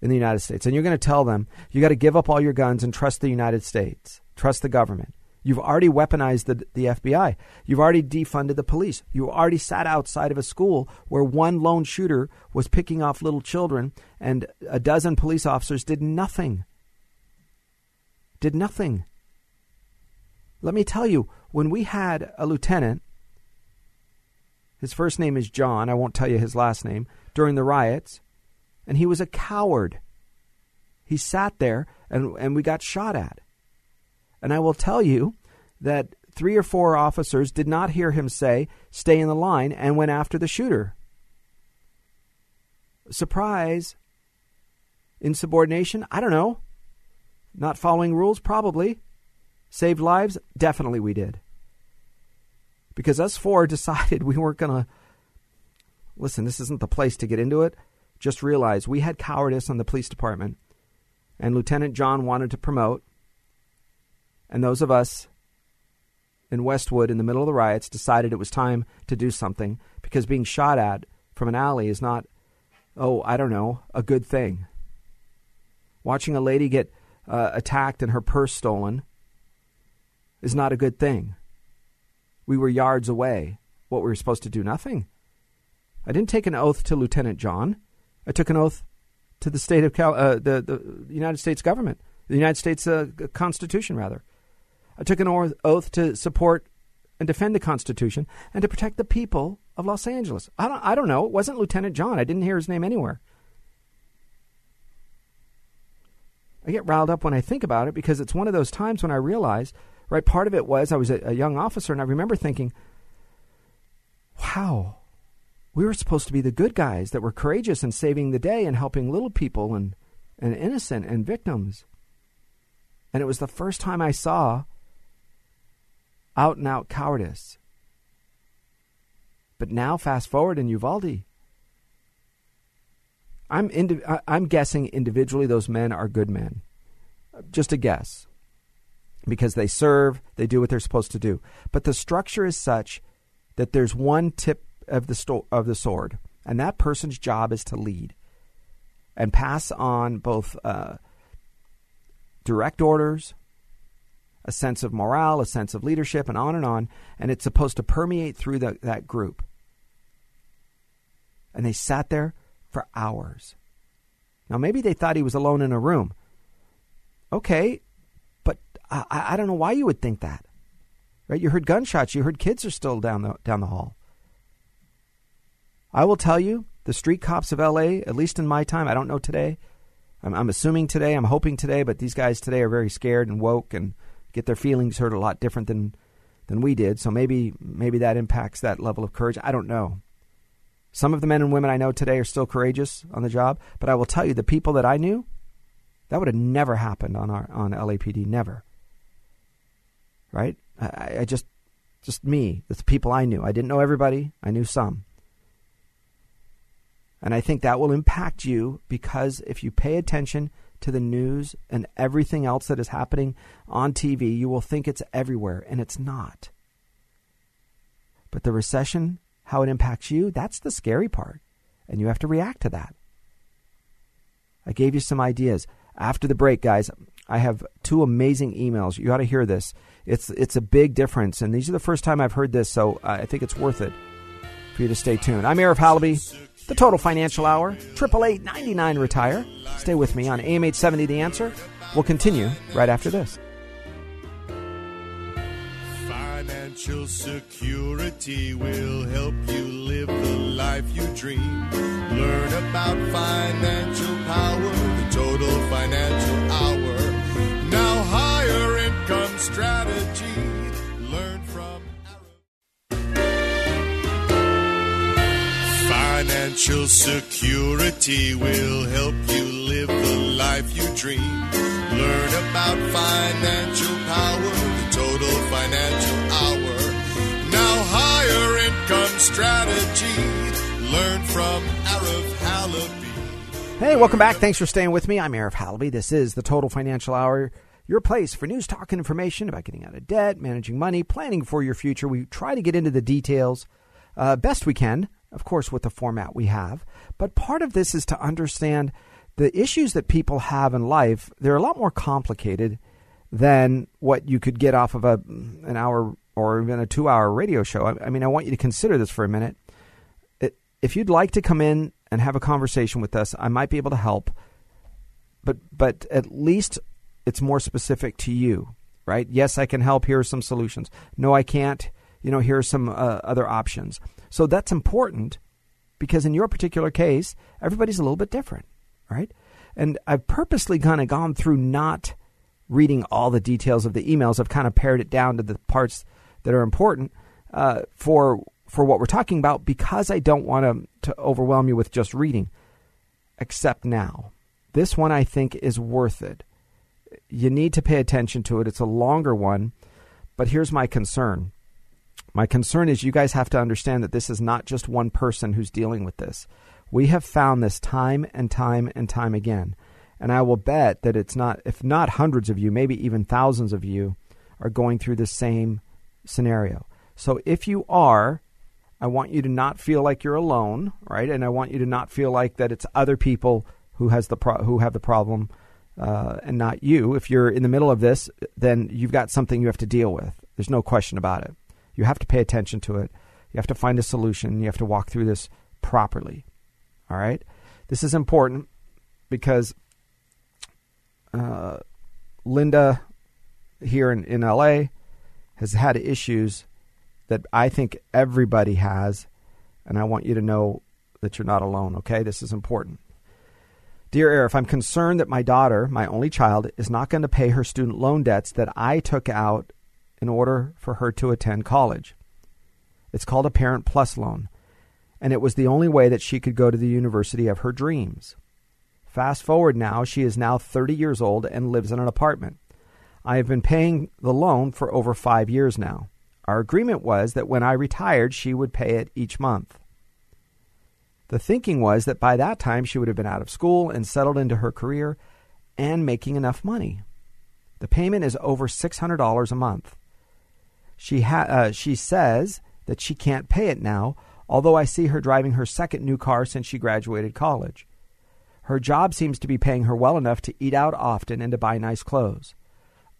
in the United States, and you're going to tell them you got to give up all your guns and trust the United States, trust the government. You've already weaponized the, the FBI. You've already defunded the police. You already sat outside of a school where one lone shooter was picking off little children and a dozen police officers did nothing. Did nothing. Let me tell you, when we had a lieutenant, his first name is John, I won't tell you his last name, during the riots, and he was a coward. He sat there and, and we got shot at. And I will tell you that three or four officers did not hear him say, stay in the line, and went after the shooter. Surprise. Insubordination? I don't know. Not following rules? Probably. Saved lives? Definitely we did. Because us four decided we weren't going to. Listen, this isn't the place to get into it. Just realize we had cowardice on the police department, and Lieutenant John wanted to promote, and those of us in Westwood in the middle of the riots decided it was time to do something because being shot at from an alley is not, oh, I don't know, a good thing. Watching a lady get uh, attacked and her purse stolen is not a good thing. We were yards away. What we were we supposed to do? Nothing. I didn't take an oath to Lieutenant John. I took an oath to the state of Cal- uh, the the United States government, the United States uh, Constitution, rather. I took an oath to support and defend the Constitution and to protect the people of Los Angeles. I don't, I don't know. It wasn't Lieutenant John. I didn't hear his name anywhere. I get riled up when I think about it because it's one of those times when I realize, right, part of it was I was a, a young officer and I remember thinking, wow, we were supposed to be the good guys that were courageous and saving the day and helping little people and, and innocent and victims. And it was the first time I saw out and out cowardice. But now, fast forward in Uvalde. I'm I'm guessing individually those men are good men. Just a guess. Because they serve, they do what they're supposed to do. But the structure is such that there's one tip of the sto- of the sword, and that person's job is to lead and pass on both uh, direct orders, a sense of morale, a sense of leadership, and on and on. And it's supposed to permeate through the, that group. And they sat there for hours. Now, maybe they thought he was alone in a room. Okay, but I, I don't know why you would think that. Right? You heard gunshots. You heard kids are still down the down the hall. I will tell you, the street cops of L.A. At least in my time, I don't know today. I'm, I'm assuming today. I'm hoping today. But these guys today are very scared and woke and get their feelings hurt a lot different than than we did. So maybe maybe that impacts that level of courage. I don't know. Some of the men and women I know today are still courageous on the job, but I will tell you the people that I knew, that would have never happened on our on LAPD. Never. Right? I, I just just me, the people I knew. I didn't know everybody. I knew some. And I think that will impact you because if you pay attention to the news and everything else that is happening on TV, you will think it's everywhere, and it's not. But the recession how it impacts you, that's the scary part. And you have to react to that. I gave you some ideas. After the break, guys, I have two amazing emails. You ought to hear this. It's it's a big difference, and these are the first time I've heard this, so I think it's worth it for you to stay tuned. I'm Arif Halaby, the Total Financial Hour, triple eight ninety nine retire. Stay with me on AM eight seventy. The Answer. We'll continue right after this. Financial security will help you live the life you dream. Learn about financial power, total financial hour. Now, higher income strategy. Learn from Financial security will help you live the life you dream. Learn about financial power, the total financial hour. Now, higher income strategy. Learn from Arif Halaby. Hey, welcome back. Thanks for staying with me. I'm Arif Halaby. This is the Total Financial Hour, your place for news, talk, and information about getting out of debt, managing money, planning for your future. We try to get into the details uh, best we can, of course, with the format we have. But part of this is to understand the issues that people have in life. They're a lot more complicated than what you could get off of a an hour or even a two hour radio show. I, I mean, I want you to consider this for a minute. It, if you'd like to come in and have a conversation with us, I might be able to help. But but at least it's more specific to you, right? Yes, I can help. Here are some solutions. No, I can't. You know, here are some uh, other options. So that's important because in your particular case, everybody's a little bit different, right? And I've purposely kind of gone through not reading all the details of the emails. I've kind of pared it down to the parts that are important uh, for for what we're talking about because I don't want to to overwhelm you with just reading. Except now, this one I think is worth it. You need to pay attention to it. It's a longer one, but here's my concern. My concern is you guys have to understand that this is not just one person who's dealing with this. We have found this time and time and time again. And I will bet that it's not, if not hundreds of you, maybe even thousands of you are going through the same scenario. So if you are, I want you to not feel like you're alone, right? And I want you to not feel like that it's other people who has the pro- who have the problem uh, and not you. If you're in the middle of this, then you've got something you have to deal with. There's no question about it. You have to pay attention to it. You have to find a solution. You have to walk through this properly. All right? This is important because uh, Linda here in, in LA has had issues that I think everybody has, and I want you to know that you're not alone, okay? This is important. Dear Arif, I'm concerned that my daughter, my only child, is not going to pay her student loan debts that I took out in order for her to attend college. It's called a Parent Plus loan, and it was the only way that she could go to the university of her dreams. Fast forward now, she is now 30 years old and lives in an apartment. I have been paying the loan for over five years now. Our agreement was that when I retired, she would pay it each month. The thinking was that by that time she would have been out of school and settled into her career and making enough money. The payment is over $600 a month. She, ha- uh, she says that she can't pay it now, although I see her driving her second new car since she graduated college. Her job seems to be paying her well enough to eat out often and to buy nice clothes.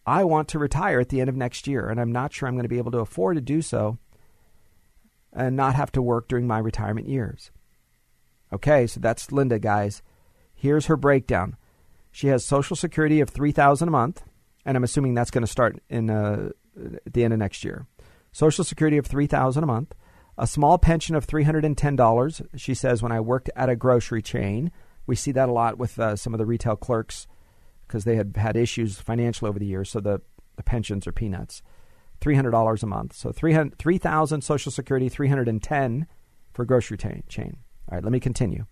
I want to retire at the end of next year, and I'm not sure I'm going to be able to afford to do so and not have to work during my retirement years. Okay, so that's Linda, guys. Here's her breakdown. She has Social Security of three thousand a month, and I'm assuming that's going to start in uh, at the end of next year. Social Security of three thousand a month, a small pension of three hundred and ten dollars. She says, when I worked at a grocery chain, we see that a lot with uh, some of the retail clerks because they had had issues financially over the years, so the, the pensions are peanuts. Three hundred dollars a month, so three hundred three thousand Social Security, three hundred and ten for grocery t- chain. All right, let me continue.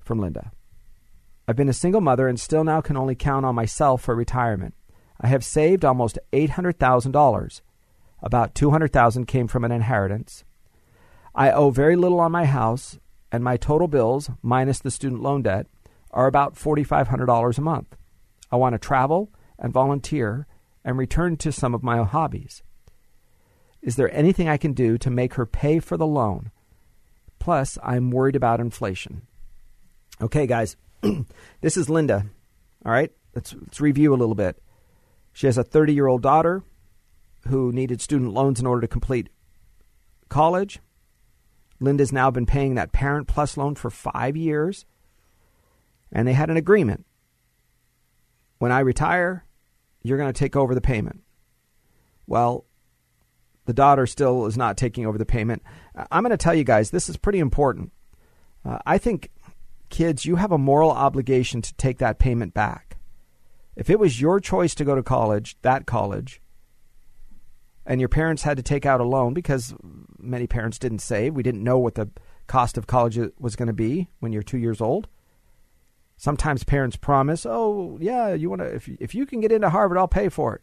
From Linda. I've been a single mother and still now can only count on myself for retirement. I have saved almost $800,000. About 200,000 came from an inheritance. I owe very little on my house, and my total bills, minus the student loan debt, are about $4,500 a month. I want to travel and volunteer and return to some of my hobbies. Is there anything I can do to make her pay for the loan? Plus, I'm worried about inflation. Okay, guys, this is Linda. All right, let's, let's review a little bit. She has a 30 year old daughter who needed student loans in order to complete college. Linda's now been paying that Parent Plus loan for five years, and they had an agreement. When I retire, you're going to take over the payment. Well, the daughter still is not taking over the payment. I'm going to tell you guys, this is pretty important. Uh, I think, kids, you have a moral obligation to take that payment back. If it was your choice to go to college, that college, and your parents had to take out a loan because many parents didn't save, we didn't know what the cost of college was going to be when you're two years old. Sometimes parents promise, "Oh, yeah, you want to if if you can get into Harvard, I'll pay for it."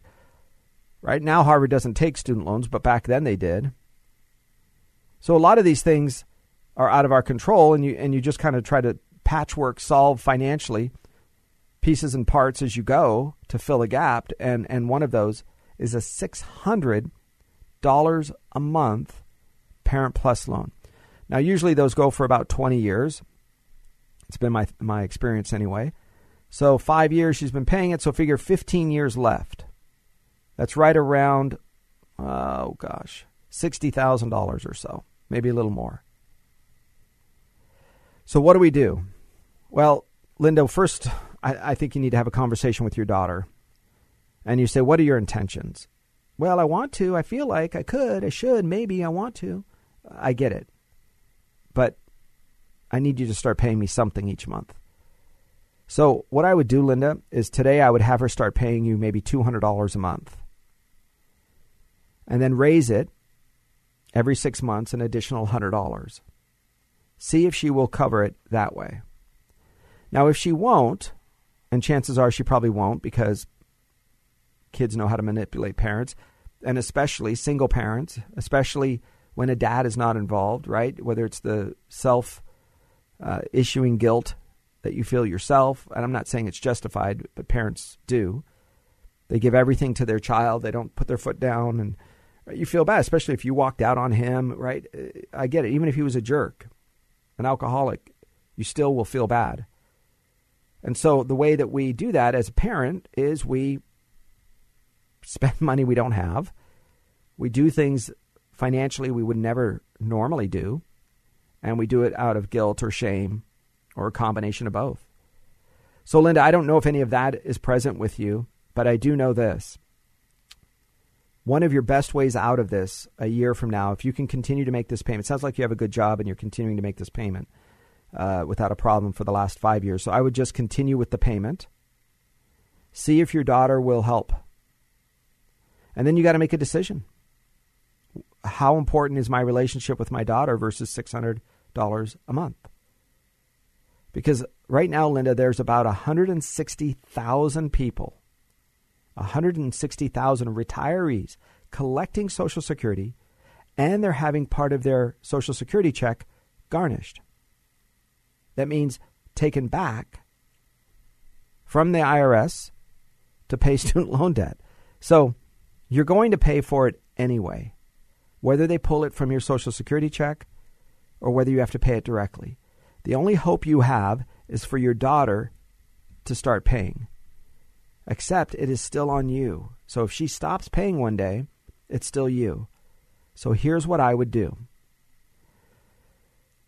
Right now, Harvard doesn't take student loans, but back then they did. So a lot of these things are out of our control, and you and you just kind of try to patchwork solve financially pieces and parts as you go to fill a gap. And and one of those is a six hundred dollars a month Parent Plus loan. Now, usually those go for about twenty years. It's been my my experience anyway. So five years she's been paying it. So figure fifteen years left. That's right around, oh gosh, $60,000 or so, maybe a little more. So, what do we do? Well, Linda, first, I, I, think you need to have a conversation with your daughter. And you say, What are your intentions? Well, I want to. I feel like I could. I should. Maybe I want to. I get it. But I need you to start paying me something each month. So, what I would do, Linda, is today I would have her start paying you maybe $200 a month and then raise it every six months an additional $100. See if she will cover it that way. Now, if she won't, and chances are she probably won't because kids know how to manipulate parents, and especially single parents, especially when a dad is not involved, right? Whether it's the self uh, issuing guilt that you feel yourself, and I'm not saying it's justified, but parents do. They give everything to their child, they don't put their foot down and you feel bad, especially if you walked out on him, right? I get it. Even if he was a jerk, an alcoholic, you still will feel bad. And so the way that we do that as a parent is we spend money we don't have. We do things financially we would never normally do. And we do it out of guilt or shame or a combination of both. So, Linda, I don't know if any of that is present with you, but I do know this one of your best ways out of this a year from now, if you can continue to make this payment, sounds like you have a good job and you're continuing to make this payment uh, without a problem for the last five years. So I would just continue with the payment. See if your daughter will help. And then you got to make a decision. How important is my relationship with my daughter versus $600 a month? Because right now, Linda, there's about 160,000 people 160,000 retirees collecting Social Security, and they're having part of their Social Security check garnished. That means taken back from the IRS to pay student loan debt. So you're going to pay for it anyway, whether they pull it from your Social Security check or whether you have to pay it directly. The only hope you have is for your daughter to start paying except it is still on you. So if she stops paying one day, it's still you. So here's what I would do.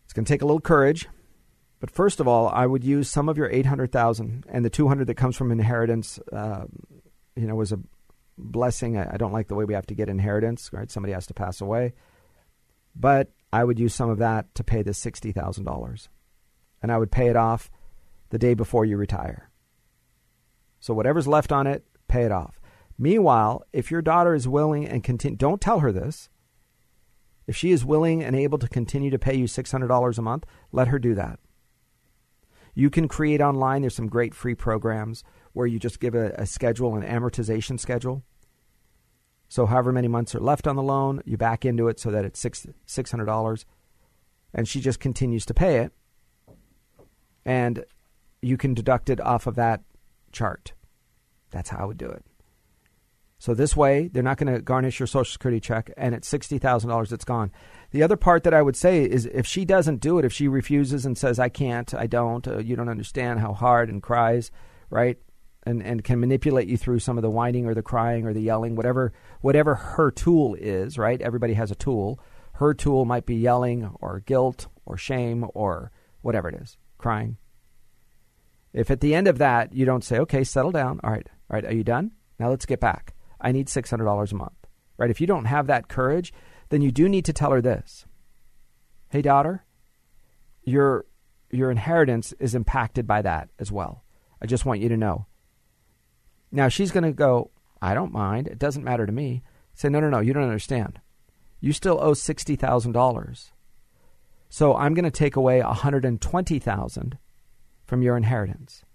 It's going to take a little courage, but first of all, I would use some of your 800,000 and the 200 that comes from inheritance, uh, you know, was a blessing. I, I don't like the way we have to get inheritance, right? Somebody has to pass away. But I would use some of that to pay the $60,000. And I would pay it off the day before you retire. So whatever's left on it, pay it off. Meanwhile, if your daughter is willing and continue, don't tell her this. If she is willing and able to continue to pay you $600 a month, let her do that. You can create online. There's some great free programs where you just give a, a schedule, an amortization schedule. So, however many months are left on the loan, you back into it so that it's six six hundred dollars, and she just continues to pay it, and you can deduct it off of that chart. That's how I would do it. So this way, they're not going to garnish your Social Security check, and at $60,000, it's gone. The other part that I would say is if she doesn't do it, if she refuses and says, I can't, I don't, uh, you don't understand how hard, and cries, right? And, and can manipulate you through some of the whining or the crying or the yelling, whatever, whatever her tool is, right? Everybody has a tool. Her tool might be yelling or guilt or shame or whatever it is, crying. If at the end of that you don't say, okay, settle down, all right, all right, are you done? Now let's get back. I need $600 a month, right? If you don't have that courage, then you do need to tell her this Hey, daughter, your, your inheritance is impacted by that as well. I just want you to know. Now she's going to go, I don't mind. It doesn't matter to me. Say, no, no, no, you don't understand. You still owe $60,000. So I'm going to take away 120,000 from your inheritance.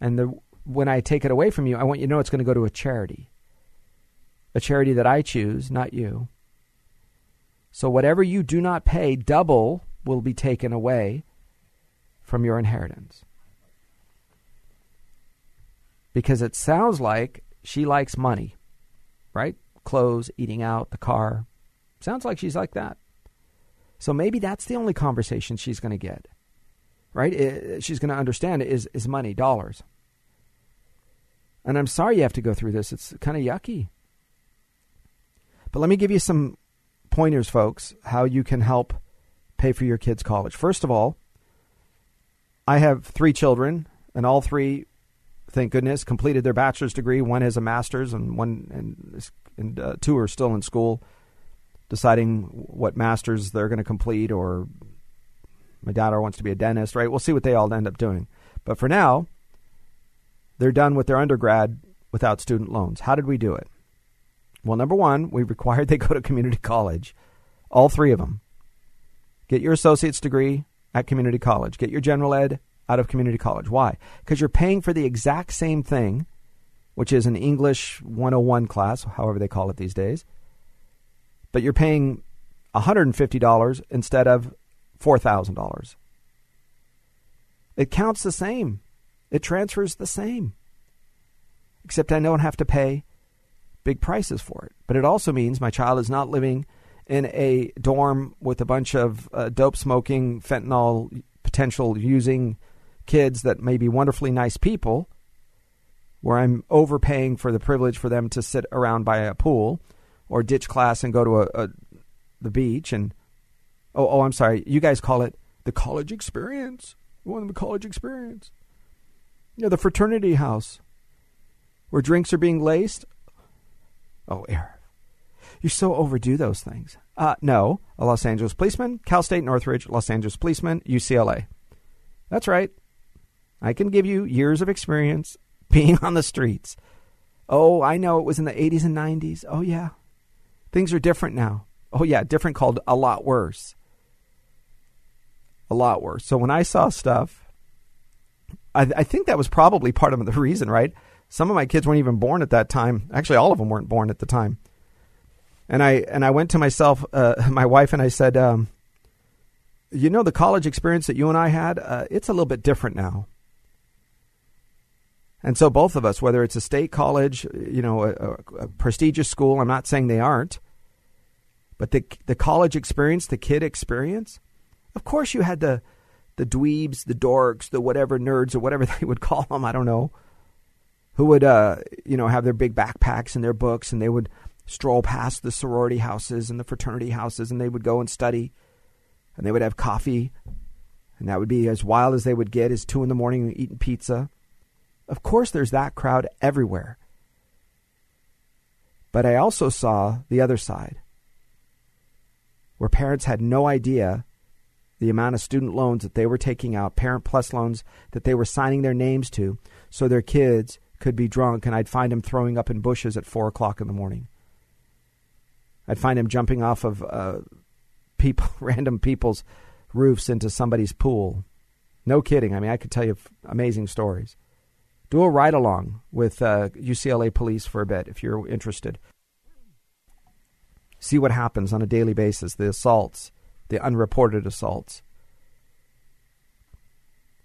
And the, when I take it away from you, I want you to know it's going to go to a charity. A charity that I choose, not you. So whatever you do not pay, double will be taken away from your inheritance. Because it sounds like she likes money, right? Clothes, eating out, the car. Sounds like she's like that. So maybe that's the only conversation she's going to get, right? she's going to understand is is money, dollars. And I'm sorry you have to go through this. It's kind of yucky. But let me give you some pointers, folks, how you can help pay for your kids' college. First of all, I have three children, and all three, thank goodness, completed their bachelor's degree. One has a master's, and one and, and uh, two are still in school deciding what masters they're going to complete, or my daughter wants to be a dentist, right? We'll see what they all end up doing. But for now, they're done with their undergrad without student loans. How did we do it? Well, number one, we required they go to community college, all three of them. Get your associate's degree at community college. Get your general ed out of community college. Why? Because you're paying for the exact same thing, which is an English 101 class, however they call it these days, but you're paying $150 instead of $4,000. It counts the same. It transfers the same. Except I don't have to pay big prices for it. But it also means my child is not living in a dorm with a bunch of uh, dope smoking, fentanyl potential using kids that may be wonderfully nice people, where I'm overpaying for the privilege for them to sit around by a pool or ditch class and go to a, a the beach and oh oh I'm sorry, you guys call it the college experience. You want the college experience. You know, the fraternity house where drinks are being laced. Oh, Arif, you so overdo those things. Uh, no, a Los Angeles policeman, Cal State Northridge, Los Angeles policeman, UCLA. That's right. I can give you years of experience being on the streets. Oh, I know it was in the 80s and 90s. Oh, yeah. Things are different now. Oh, yeah, different called a lot worse. A lot worse. So when I saw stuff, I, I think that was probably part of the reason, right? Some of my kids weren't even born at that time. Actually, all of them weren't born at the time. And I and I went to myself, uh, my wife, and I said, um, "You know, the college experience that you and I had, uh, it's a little bit different now." And so both of us, whether it's a state college, you know, a, a, prestigious school, I'm not saying they aren't, but the the college experience, the kid experience, of course you had the the dweebs, the dorks, the whatever nerds or whatever they would call them, I don't know, who would uh, you know, have their big backpacks and their books and they would stroll past the sorority houses and the fraternity houses and they would go and study and they would have coffee and that would be as wild as they would get is two in the morning eating pizza of course, there's that crowd everywhere. But I also saw the other side, where parents had no idea the amount of student loans that they were taking out, Parent Plus loans that they were signing their names to, so their kids could be drunk, and I'd find them throwing up in bushes at four o'clock in the morning. I'd find them jumping off of uh, people, random people's roofs into somebody's pool. No kidding. I mean, I could tell you amazing stories do a ride along with uh, UCLA police for a bit if you're interested. See what happens on a daily basis the assaults, the unreported assaults.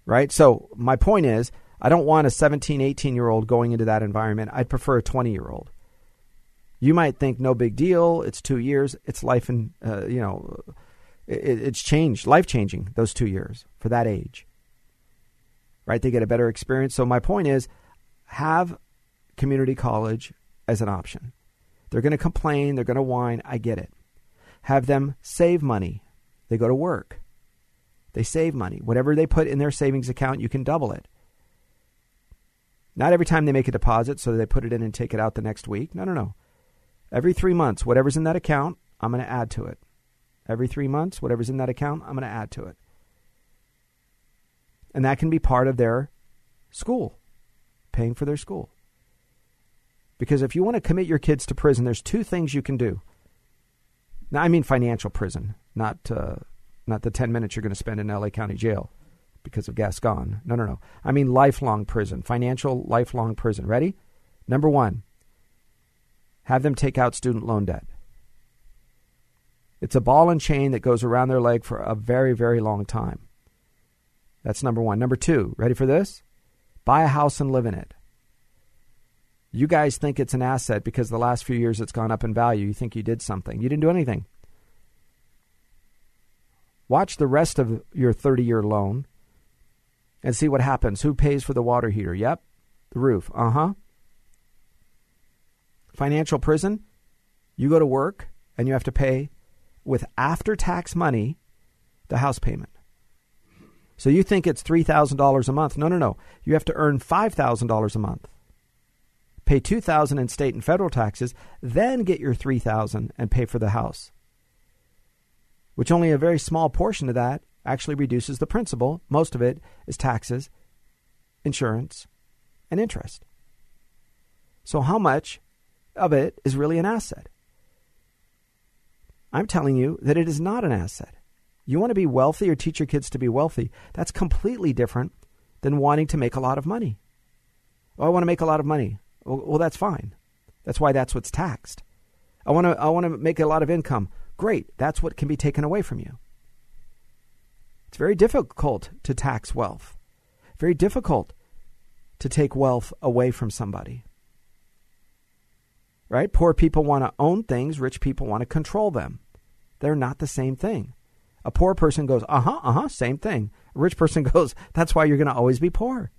Right? So, my point is, I don't want a 17, 18 year old going into that environment. I'd prefer a 20 year old. You might think no big deal. It's two years. It's life and, uh, you know, it, it's changed, life changing, those two years for that age. Right? They get a better experience. So my point is have community college as an option. They're going to complain. They're going to whine. I get it. Have them save money. They go to work. They save money. Whatever they put in their savings account, you can double it. Not every time they make a deposit, so they put it in and take it out the next week. No, no, no. Every three months, whatever's in that account, I'm going to add to it. Every three months, whatever's in that account, I'm going to add to it. And that can be part of their school, paying for their school. Because if you want to commit your kids to prison, there's two things you can do. Now, I mean financial prison, not uh, not the 10 minutes you're going to spend in LA County Jail because of Gascon. No, no, no. I mean lifelong prison, financial lifelong prison. Ready? Number one, have them take out student loan debt. It's a ball and chain that goes around their leg for a very, very long time. That's number one. Number two, ready for this? Buy a house and live in it. You guys think it's an asset because the last few years it's gone up in value. You think you did something. You didn't do anything. Watch the rest of your 30 year loan and see what happens. Who pays for the water heater? Yep, the roof. Uh huh. Financial prison, you go to work and you have to pay with after tax money the house payment. So you think it's $3,000 a month. No, no, no. You have to earn $5,000 a month. Pay 2000 in state and federal taxes, then get your 3000 and pay for the house. Which only a very small portion of that actually reduces the principal. Most of it is taxes, insurance, and interest. So how much of it is really an asset? I'm telling you that it is not an asset. You want to be wealthy or teach your kids to be wealthy. That's completely different than wanting to make a lot of money. Oh, I want to make a lot of money. Well, well, that's fine. That's why that's what's taxed. I want to I want to make a lot of income. Great. That's what can be taken away from you. It's very difficult to tax wealth. Very difficult to take wealth away from somebody. Right? Poor people want to own things, rich people want to control them. They're not the same thing. A poor person goes, uh huh, uh huh, same thing. A rich person goes, that's why you're going to always be poor.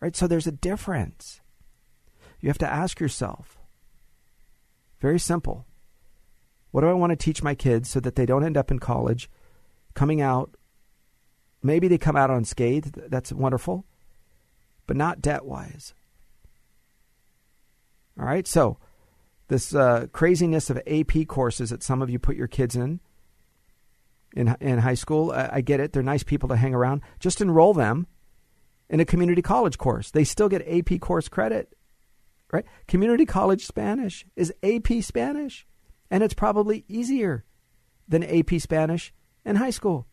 Right? So there's a difference. You have to ask yourself very simple. What do I want to teach my kids so that they don't end up in college coming out? Maybe they come out unscathed. That's wonderful, but not debt wise. All right. So, this uh, craziness of AP courses that some of you put your kids in in, in high school, I, I get it. They're nice people to hang around. Just enroll them in a community college course. They still get AP course credit, right? Community college Spanish is AP Spanish, and it's probably easier than AP Spanish in high school.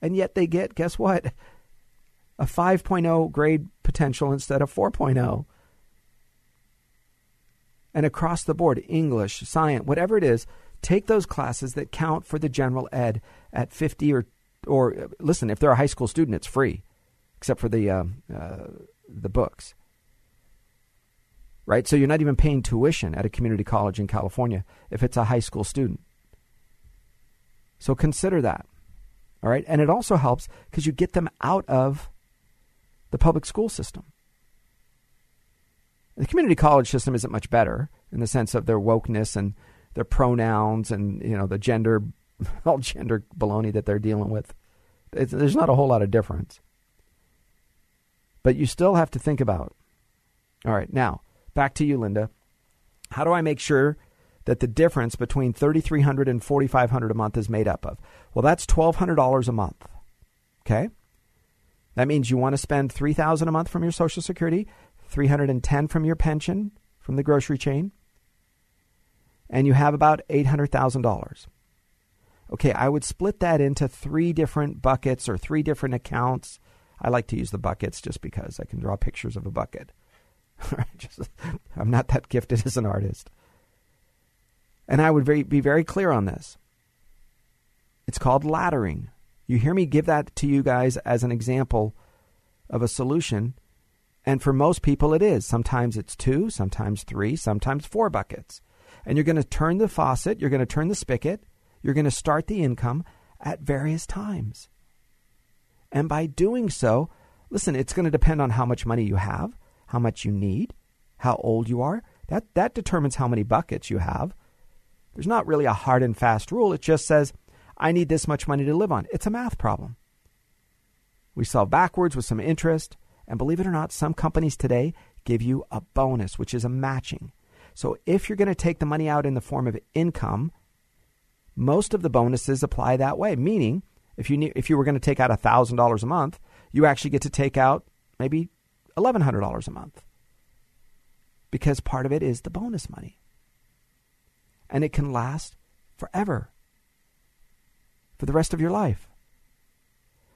And yet they get, guess what? A 5.0 grade potential instead of 4.0. And across the board, English, science, whatever it is, take those classes that count for the general ed at 50 or or listen, if they're a high school student, it's free except for the um, uh, the books. Right, so you're not even paying tuition at a community college in California if it's a high school student. So consider that. All right, and it also helps because you get them out of the public school system. The community college system isn't much better in the sense of their wokeness and their pronouns and you know the gender, all gender baloney that they're dealing with. It's, there's not a whole lot of difference. But you still have to think about. All right, now back to you, Linda. How do I make sure that the difference between 3300 and 4500 a month is made up of? Well, that's twelve hundred dollars a month. Okay, that means you want to spend three thousand a month from your Social Security, three hundred and ten from your pension from the grocery chain, and you have about eight hundred thousand dollars. Okay, I would split that into three different buckets or three different accounts I like to use the buckets just because I can draw pictures of a bucket. just, I'm not that gifted as an artist. And I would very, be very clear on this. It's called laddering. You hear me give that to you guys as an example of a solution. And for most people, it is. Sometimes it's two, sometimes three, sometimes four buckets. And you're going to turn the faucet, you're going to turn the spigot, you're going to start the income at various times. And by doing so, listen, it's going to depend on how much money you have, how much you need, how old you are. That, that determines how many buckets you have. There's not really a hard and fast rule. It just says, I need this much money to live on. It's a math problem. We solve backwards with some interest. And believe it or not, some companies today give you a bonus, which is a matching. So if you're going to take the money out in the form of income, most of the bonuses apply that way. Meaning, if you if you were going to take out thousand dollars a month, you actually get to take out maybe eleven hundred dollars a month because part of it is the bonus money, and it can last forever for the rest of your life.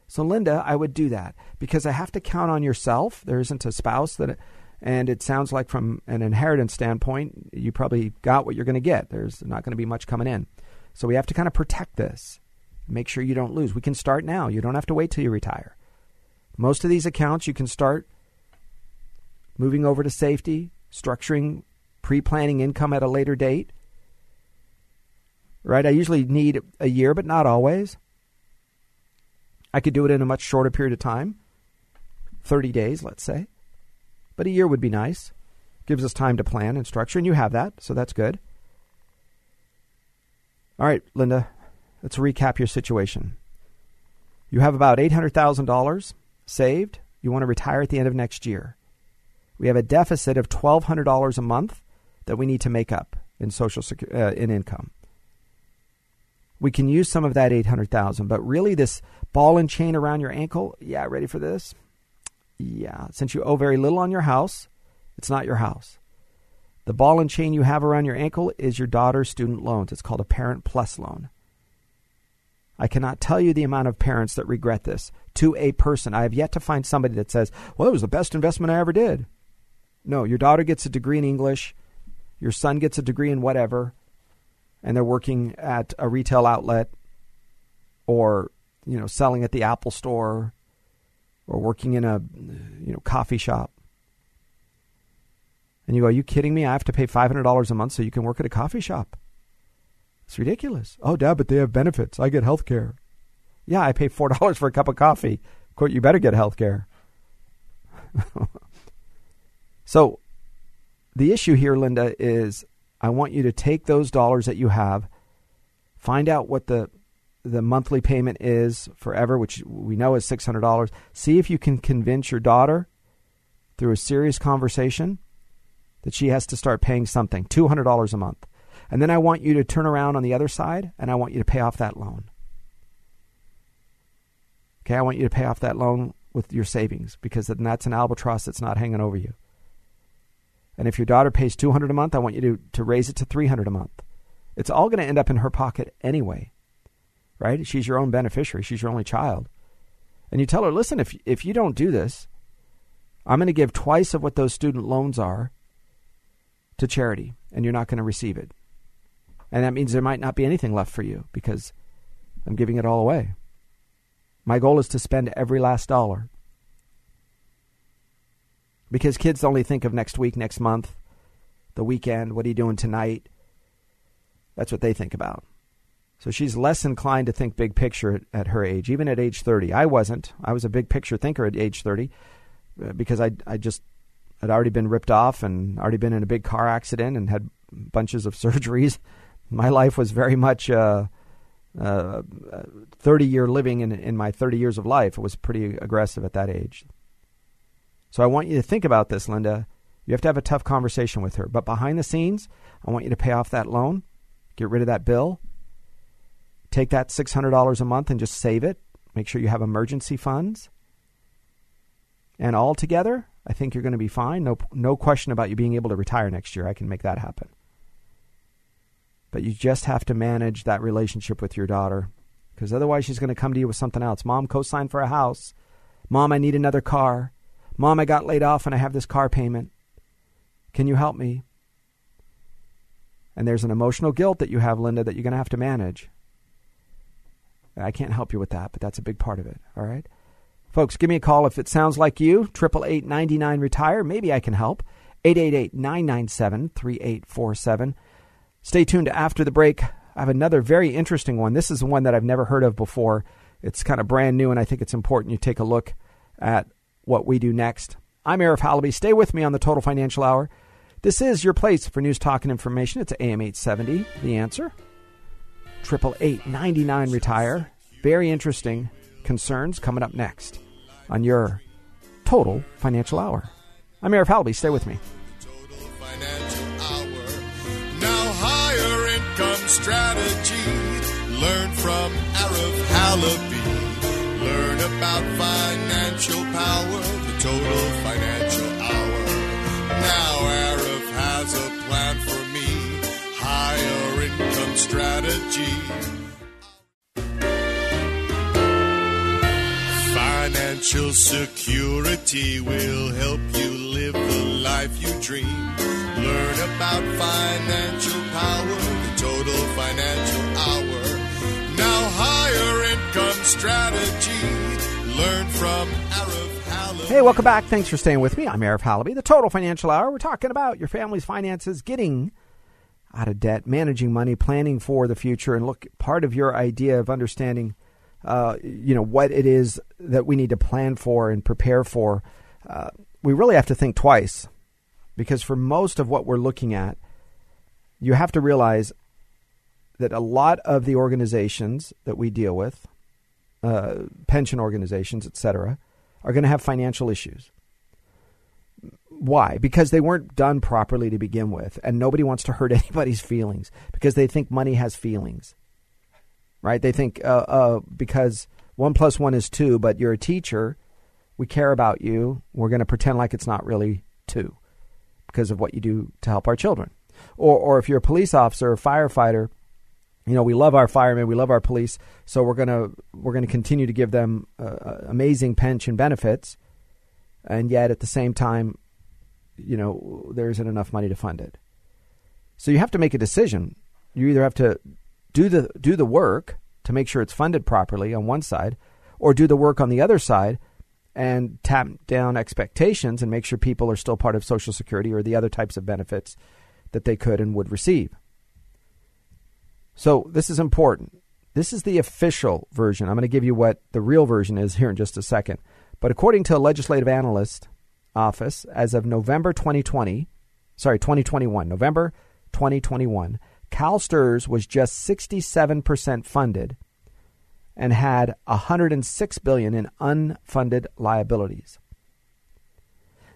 So, Linda, I would do that because I have to count on yourself. There isn't a spouse that, and it sounds like from an inheritance standpoint, you probably got what you're going to get. There's not going to be much coming in. So, we have to kind of protect this, make sure you don't lose. We can start now. You don't have to wait till you retire. Most of these accounts, you can start moving over to safety, structuring, pre planning income at a later date. Right? I usually need a year, but not always. I could do it in a much shorter period of time 30 days, let's say. But a year would be nice. Gives us time to plan and structure, and you have that, so that's good. All right, Linda, let's recap your situation. You have about $800,000 saved. You want to retire at the end of next year. We have a deficit of $1,200 a month that we need to make up in social uh, in income we can use some of that 800,000 but really this ball and chain around your ankle yeah ready for this yeah since you owe very little on your house it's not your house the ball and chain you have around your ankle is your daughter's student loans it's called a parent plus loan I cannot tell you the amount of parents that regret this to a person. I have yet to find somebody that says, well, it was the best investment I ever did. No, your daughter gets a degree in English, your son gets a degree in whatever, and they're working at a retail outlet or you know selling at the Apple store or working in a you know coffee shop. And you go, Are you kidding me? I have to pay $500 a month so you can work at a coffee shop. It's ridiculous. Oh, Dad, but they have benefits. I get health care. Yeah, I pay $4 for a cup of coffee. Quote, you better get health care. so the issue here, Linda, is I want you to take those dollars that you have, find out what the the monthly payment is forever, which we know is six hundred dollars. See if you can convince your daughter through a serious conversation that she has to start paying something, two hundred dollars a month. And then I want you to turn around on the other side and I want you to pay off that loan. Okay, I want you to pay off that loan with your savings because then that's an albatross that's not hanging over you. And if your daughter pays 200 a month, I want you to, to raise it to 300 a month. It's all going to end up in her pocket anyway. Right? She's your own beneficiary. She's your only child. And you tell her, "Listen, if if you don't do this, I'm going to give twice of what those student loans are to charity, and you're not going to receive it. And that means there might not be anything left for you because I'm giving it all away. My goal is to spend every last dollar because kids only think of next week, next month, the weekend, what are you doing tonight? That's what they think about. So she's less inclined to think big picture at, her age, even at age 30. I wasn't. I was a big picture thinker at age 30 uh, because I, I just had already been ripped off and already been in a big car accident and had bunches of surgeries. My life was very much uh, uh, 30 year living in, in my 30 years of life. It was pretty aggressive at that age. So I want you to think about this, Linda. You have to have a tough conversation with her. But behind the scenes, I want you to pay off that loan, get rid of that bill, take that $600 a month and just save it. Make sure you have emergency funds. And all together, I think you're going to be fine. No, no question about you being able to retire next year. I can make that happen. But you just have to manage that relationship with your daughter because otherwise she's going to come to you with something else. Mom, co-sign for a house. Mom, I need another car. Mom, I got laid off and I have this car payment. Can you help me? And there's an emotional guilt that you have, Linda, that you're going to have to manage. I can't help you with that, but that's a big part of it. All right? Folks, give me a call if it sounds like you. Triple eight ninety nine retire. Maybe I can help. 888-997-3847. Stay tuned after the break. I have another very interesting one. This is one that I've never heard of before. It's kind of brand new, and I think it's important you take a look at what we do next. I'm Arif Halaby. Stay with me on the Total Financial Hour. This is your place for news, talk, and information. It's AM 870. The answer. Triple eight ninety nine retire. Very interesting concerns coming up next on your Total Financial Hour. I'm Arif Halaby. Stay with me. Total Financial Hour. Now higher income strategy. Learn from Arif Halaby. Learn about financial power. The Total Financial Income strategy. Financial security will help you live the life you dream. Learn about financial power, the total financial hour. Now, higher income strategy. Learn from Halaby. Hey, welcome back. Thanks for staying with me. I'm Arif Halaby, the Total Financial Hour. We're talking about your family's finances, getting out of debt, managing money, planning for the future, and look, part of your idea of understanding, uh, you know, what it is that we need to plan for and prepare for. Uh, we really have to think twice, because for most of what we're looking at, you have to realize that a lot of the organizations that we deal with, uh, pension organizations, etc., are going to have financial issues. Why? Because they weren't done properly to begin with, and nobody wants to hurt anybody's feelings because they think money has feelings, right? They think uh, uh, because one plus one is two, but you're a teacher, we care about you. We're going to pretend like it's not really two because of what you do to help our children. Or, or if you're a police officer or firefighter, you know we love our firemen, we love our police, so we're gonna we're gonna continue to give them uh, amazing pension benefits, and yet at the same time, you know there isn't enough money to fund it. So you have to make a decision. You either have to do the do the work to make sure it's funded properly on one side, or do the work on the other side and tap down expectations and make sure people are still part of Social Security or the other types of benefits that they could and would receive. So this is important. This is the official version. I'm going to give you what the real version is here in just a second. But according to a legislative analyst office, as of November 2020, sorry, 2021, November 2021, CalSTRS was just 67% funded and had 106 billion in unfunded liabilities.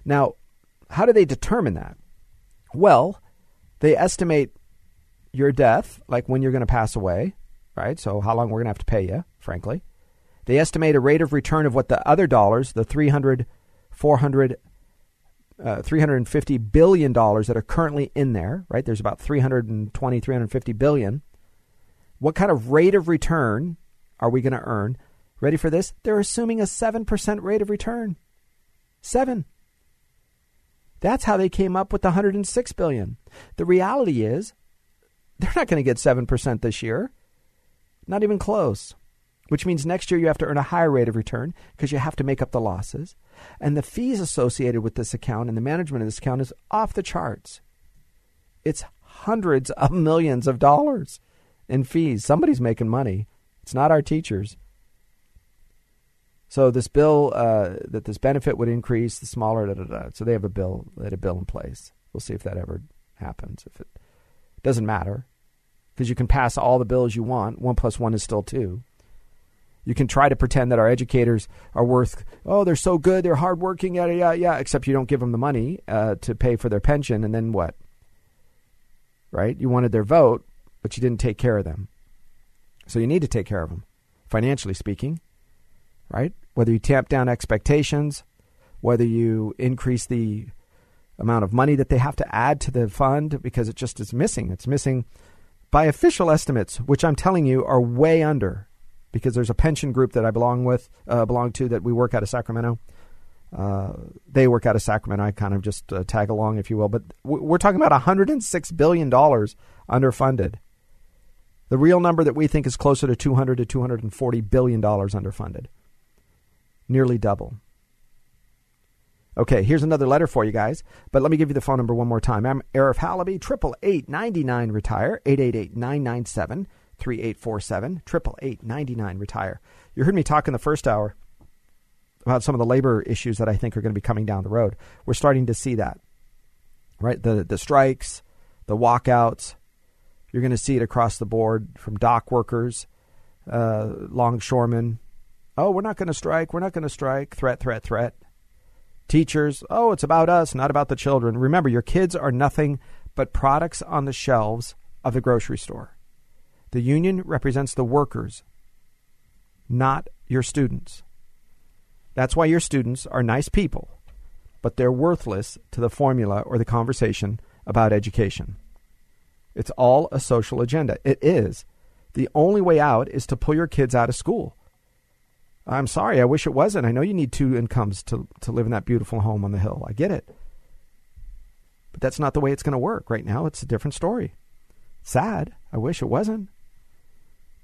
Now, how do they determine that? Well, they estimate your death, like when you're going to pass away, right? So how long we're going to have to pay you, frankly. They estimate a rate of return of what the other dollars, the 300, 400, uh, 350 billion dollars that are currently in there, right? There's about 320, 350 billion. What kind of rate of return are we going to earn? Ready for this? They're assuming a 7% rate of return. 7. That's how they came up with the 106 billion. The reality is they're not going to get 7% this year. Not even close. Which means next year you have to earn a higher rate of return because you have to make up the losses. And the fees associated with this account and the management of this account is off the charts. It's hundreds of millions of dollars in fees. Somebody's making money. It's not our teachers. So this bill uh, that this benefit would increase, the smaller. Da, da, da. So they have a bill. They had a bill in place. We'll see if that ever happens. If it doesn't matter, because you can pass all the bills you want. One plus one is still two. You can try to pretend that our educators are worth. Oh, they're so good. They're hardworking. Yeah, yeah, yeah. Except you don't give them the money uh, to pay for their pension, and then what? Right? You wanted their vote, but you didn't take care of them. So you need to take care of them, financially speaking, right? Whether you tamp down expectations, whether you increase the amount of money that they have to add to the fund because it just is missing. It's missing by official estimates, which I'm telling you are way under, because there's a pension group that I belong with, uh, belong to, that we work out of Sacramento. Uh, they work out of Sacramento. I kind of just uh, tag along, if you will. But we're talking about 106 billion dollars underfunded. The real number that we think is closer to 200 to 240 billion dollars underfunded. nearly double. Okay, here's another letter for you guys, but let me give you the phone number one more time. I'm Arif Halaby, 888 retire 888 997 3847, 888 retire You heard me talk in the first hour about some of the labor issues that I think are going to be coming down the road. We're starting to see that, right? The, the strikes, the walkouts. You're going to see it across the board from dock workers, uh, longshoremen. Oh, we're not going to strike. We're not going to strike. Threat, threat, threat. Teachers, oh, it's about us, not about the children. Remember, your kids are nothing but products on the shelves of the grocery store. The union represents the workers, not your students. That's why your students are nice people, but they're worthless to the formula or the conversation about education. It's all a social agenda. It is. The only way out is to pull your kids out of school. I'm sorry, I wish it wasn't. I know you need two incomes to, to live in that beautiful home on the hill. I get it. But that's not the way it's going to work. Right now, it's a different story. Sad. I wish it wasn't.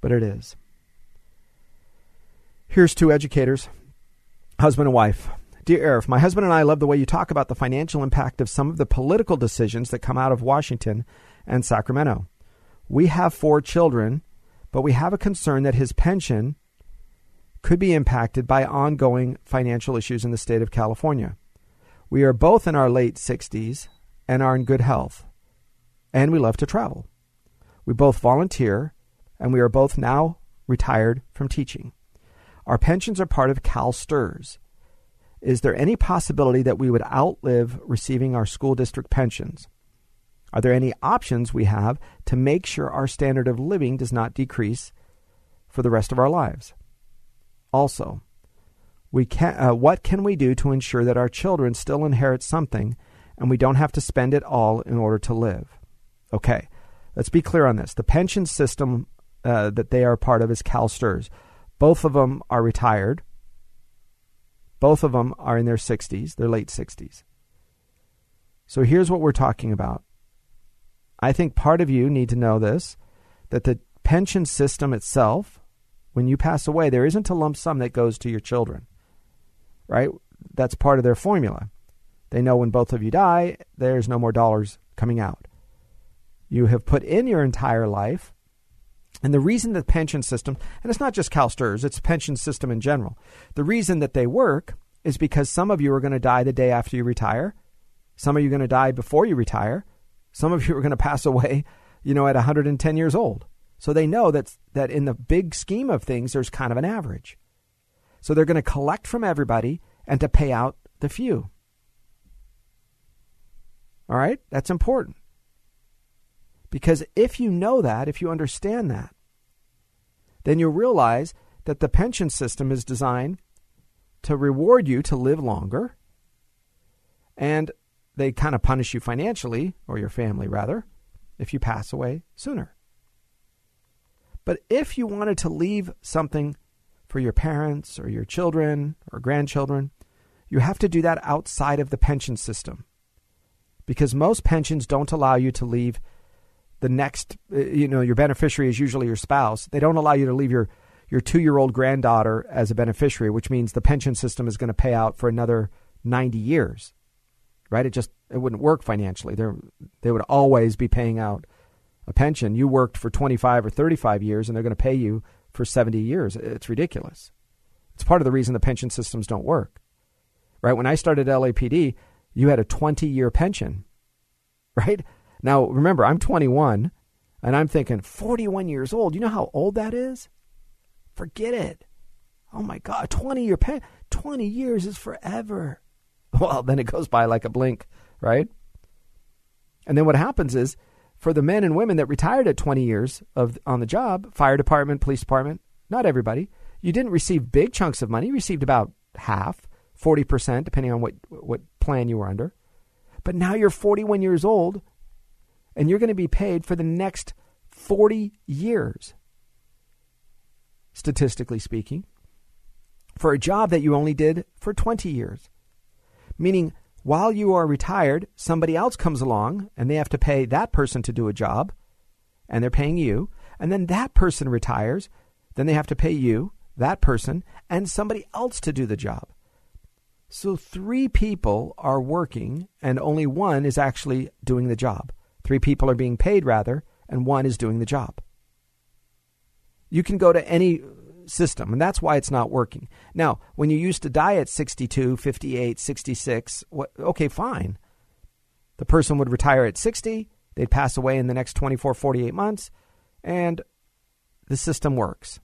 But it is. Here's two educators, husband and wife. Dear Arif, my husband and I love the way you talk about the financial impact of some of the political decisions that come out of Washington and Sacramento. We have four children, but we have a concern that his pension could be impacted by ongoing financial issues in the state of California. We are both in our late 60s and are in good health, and we love to travel. We both volunteer, and we are both now retired from teaching. Our pensions are part of CalSTRS. Is there any possibility that we would outlive receiving our school district pensions? Are there any options we have to make sure our standard of living does not decrease for the rest of our lives? Also, we can, uh, what can we do to ensure that our children still inherit something and we don't have to spend it all in order to live? Okay, let's be clear on this. The pension system uh, that they are part of is CalSTRS. Both of them are retired. Both of them are in their 60s, their late 60s. So here's what we're talking about. I think part of you need to know this that the pension system itself when you pass away, there isn't a lump sum that goes to your children, right? That's part of their formula. They know when both of you die, there's no more dollars coming out. You have put in your entire life. And the reason the pension system, and it's not just CalSTRS, it's pension system in general. The reason that they work is because some of you are going to die the day after you retire. Some of you are going to die before you retire. Some of you are going to pass away, you know, at 110 years old. So they know that, that in the big scheme of things, there's kind of an average. So they're going to collect from everybody and to pay out the few. All right? That's important. Because if you know that, if you understand that, then you'll realize that the pension system is designed to reward you to live longer. And they kind of punish you financially, or your family rather, if you pass away sooner. But if you wanted to leave something for your parents or your children or grandchildren, you have to do that outside of the pension system. Because most pensions don't allow you to leave the next, uh, you know, your beneficiary is usually your spouse. They don't allow you to leave your, your two year old granddaughter as a beneficiary, which means the pension system is going to pay out for another 90 years, right? It just, it wouldn't work financially. they they would always be paying out a pension. You worked for 25 or 35 years and they're going to pay you for 70 years. It's ridiculous. It's part of the reason the pension systems don't work. Right? When I started LAPD, you had a 20 year pension. Right? Now, remember, I'm 21 and I'm thinking 41 years old. You know how old that is? Forget it. Oh my God, 20 year pen 20 years is forever. Well, then it goes by like a blink, right? And then what happens is for the men and women that retired at 20 years of on the job, fire department, police department, not everybody, you didn't receive big chunks of money. You received about half, 40%, depending on what, what plan you were under. But now you're 41 years old and you're going to be paid for the next 40 years, statistically speaking, for a job that you only did for 20 years. Meaning, while you are retired, somebody else comes along and they have to pay that person to do a job, and they're paying you. And then that person retires, then they have to pay you. that person, and somebody else to do the job. So three people are working, and only one is actually doing the job. Three people are being paid, rather, and one is doing the job. You can go to any system, and that's why it's not working. Now, when you used to die at 62, 58, 66, what, okay, fine. The person would retire at 60, they'd pass away in the next 24, 48 months, and the system works.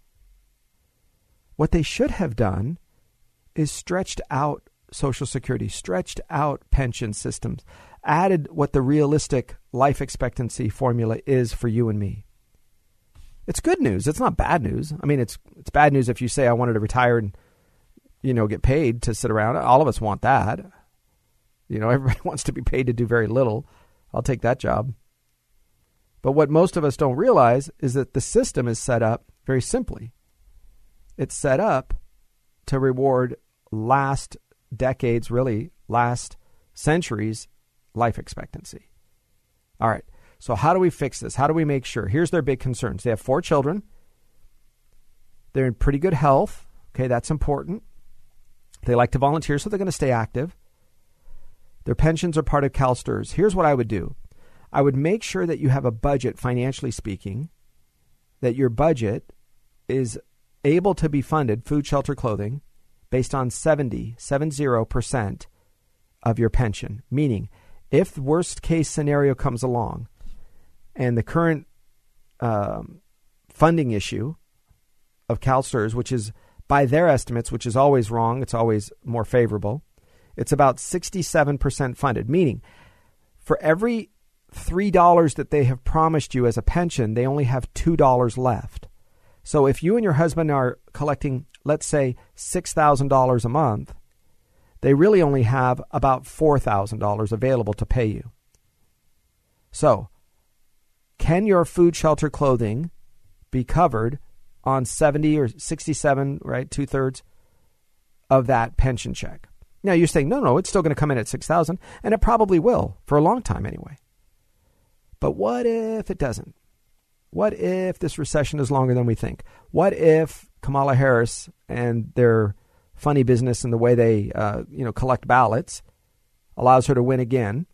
What they should have done is stretched out Social Security, stretched out pension systems, added what the realistic life expectancy formula is for you and me. It's good news. It's not bad news. I mean, it's it's bad news if you say I wanted to retire and you know get paid to sit around. All of us want that. You know, everybody wants to be paid to do very little. I'll take that job. But what most of us don't realize is that the system is set up very simply. It's set up to reward last decades, really last centuries life expectancy. All right. So, how do we fix this? How do we make sure? Here's their big concerns. They have four children. They're in pretty good health. Okay, that's important. They like to volunteer, so they're going to stay active. Their pensions are part of CalSTRS. Here's what I would do I would make sure that you have a budget, financially speaking, that your budget is able to be funded, food, shelter, clothing, based on 70, 70% of your pension. Meaning, if the worst case scenario comes along and the current um, funding issue of CalSTRS, which is by their estimates, which is always wrong, it's always more favorable, it's about 67% funded, meaning for every $3 that they have promised you as a pension, they only have $2 left. So if you and your husband are collecting, let's say, $6,000 a month, they really only have about $4,000 available to pay you. So, can your food, shelter, clothing be covered on 70 or 67, right, two thirds of that pension check? Now you're saying, no, no, it's still going to come in at 6,000, and it probably will for a long time anyway. But what if it doesn't? What if this recession is longer than we think? What if Kamala Harris and their funny business and the way they uh, you know collect ballots allows her to win again?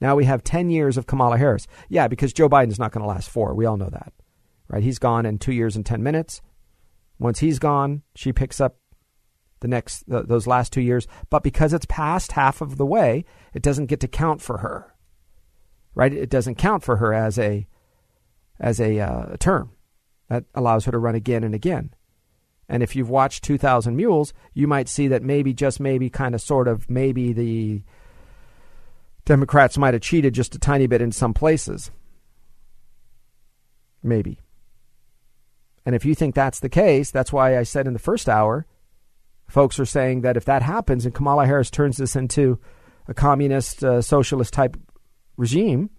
Now we have 10 years of Kamala Harris. Yeah, because Joe Biden's not going to last four. We all know that. Right? He's gone in 2 years and 10 minutes. Once he's gone, she picks up the next those last 2 years, but because it's past half of the way, it doesn't get to count for her. Right? It doesn't count for her as a as a, uh, a term that allows her to run again and again. And if you've watched 2000 Mules, you might see that maybe, just maybe, kind of, sort of, maybe the Democrats might have cheated just a tiny bit in some places. Maybe. And if you think that's the case, that's why I said in the first hour, folks are saying that if that happens and Kamala Harris turns this into a communist, uh, socialist type regime,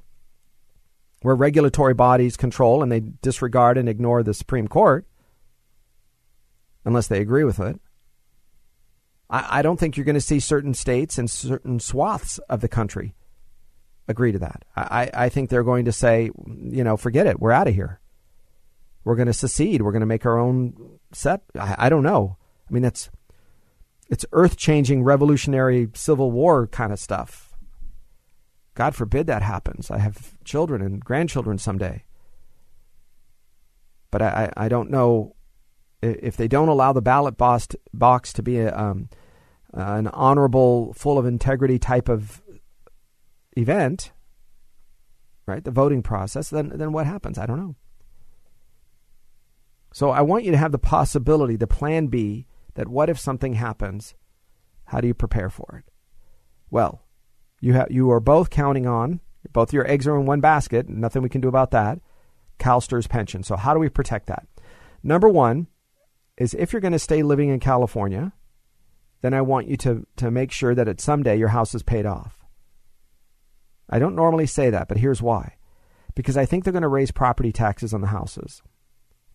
where regulatory bodies control and they disregard and ignore the Supreme Court unless they agree with it. I, I don't think you're going to see certain states and certain swaths of the country agree to that. I, I think they're going to say, you know, forget it. We're out of here. We're going to secede. We're going to make our own set. I, I don't know. I mean, that's it's earth changing, revolutionary, civil war kind of stuff. God forbid that happens. I have children and grandchildren someday. But I, I don't know if they don't allow the ballot box, to be a, um, an honorable, full of integrity type of event, right? The voting process, then, then what happens? I don't know. So I want you to have the possibility, the plan B, that what if something happens? How do you prepare for it? Well, you have you are both counting on both your eggs are in one basket. Nothing we can do about that. CalSTRS pension. So how do we protect that? Number one is if you're going to stay living in California, then I want you to to make sure that at someday your house is paid off. I don't normally say that, but here's why. Because I think they're going to raise property taxes on the houses.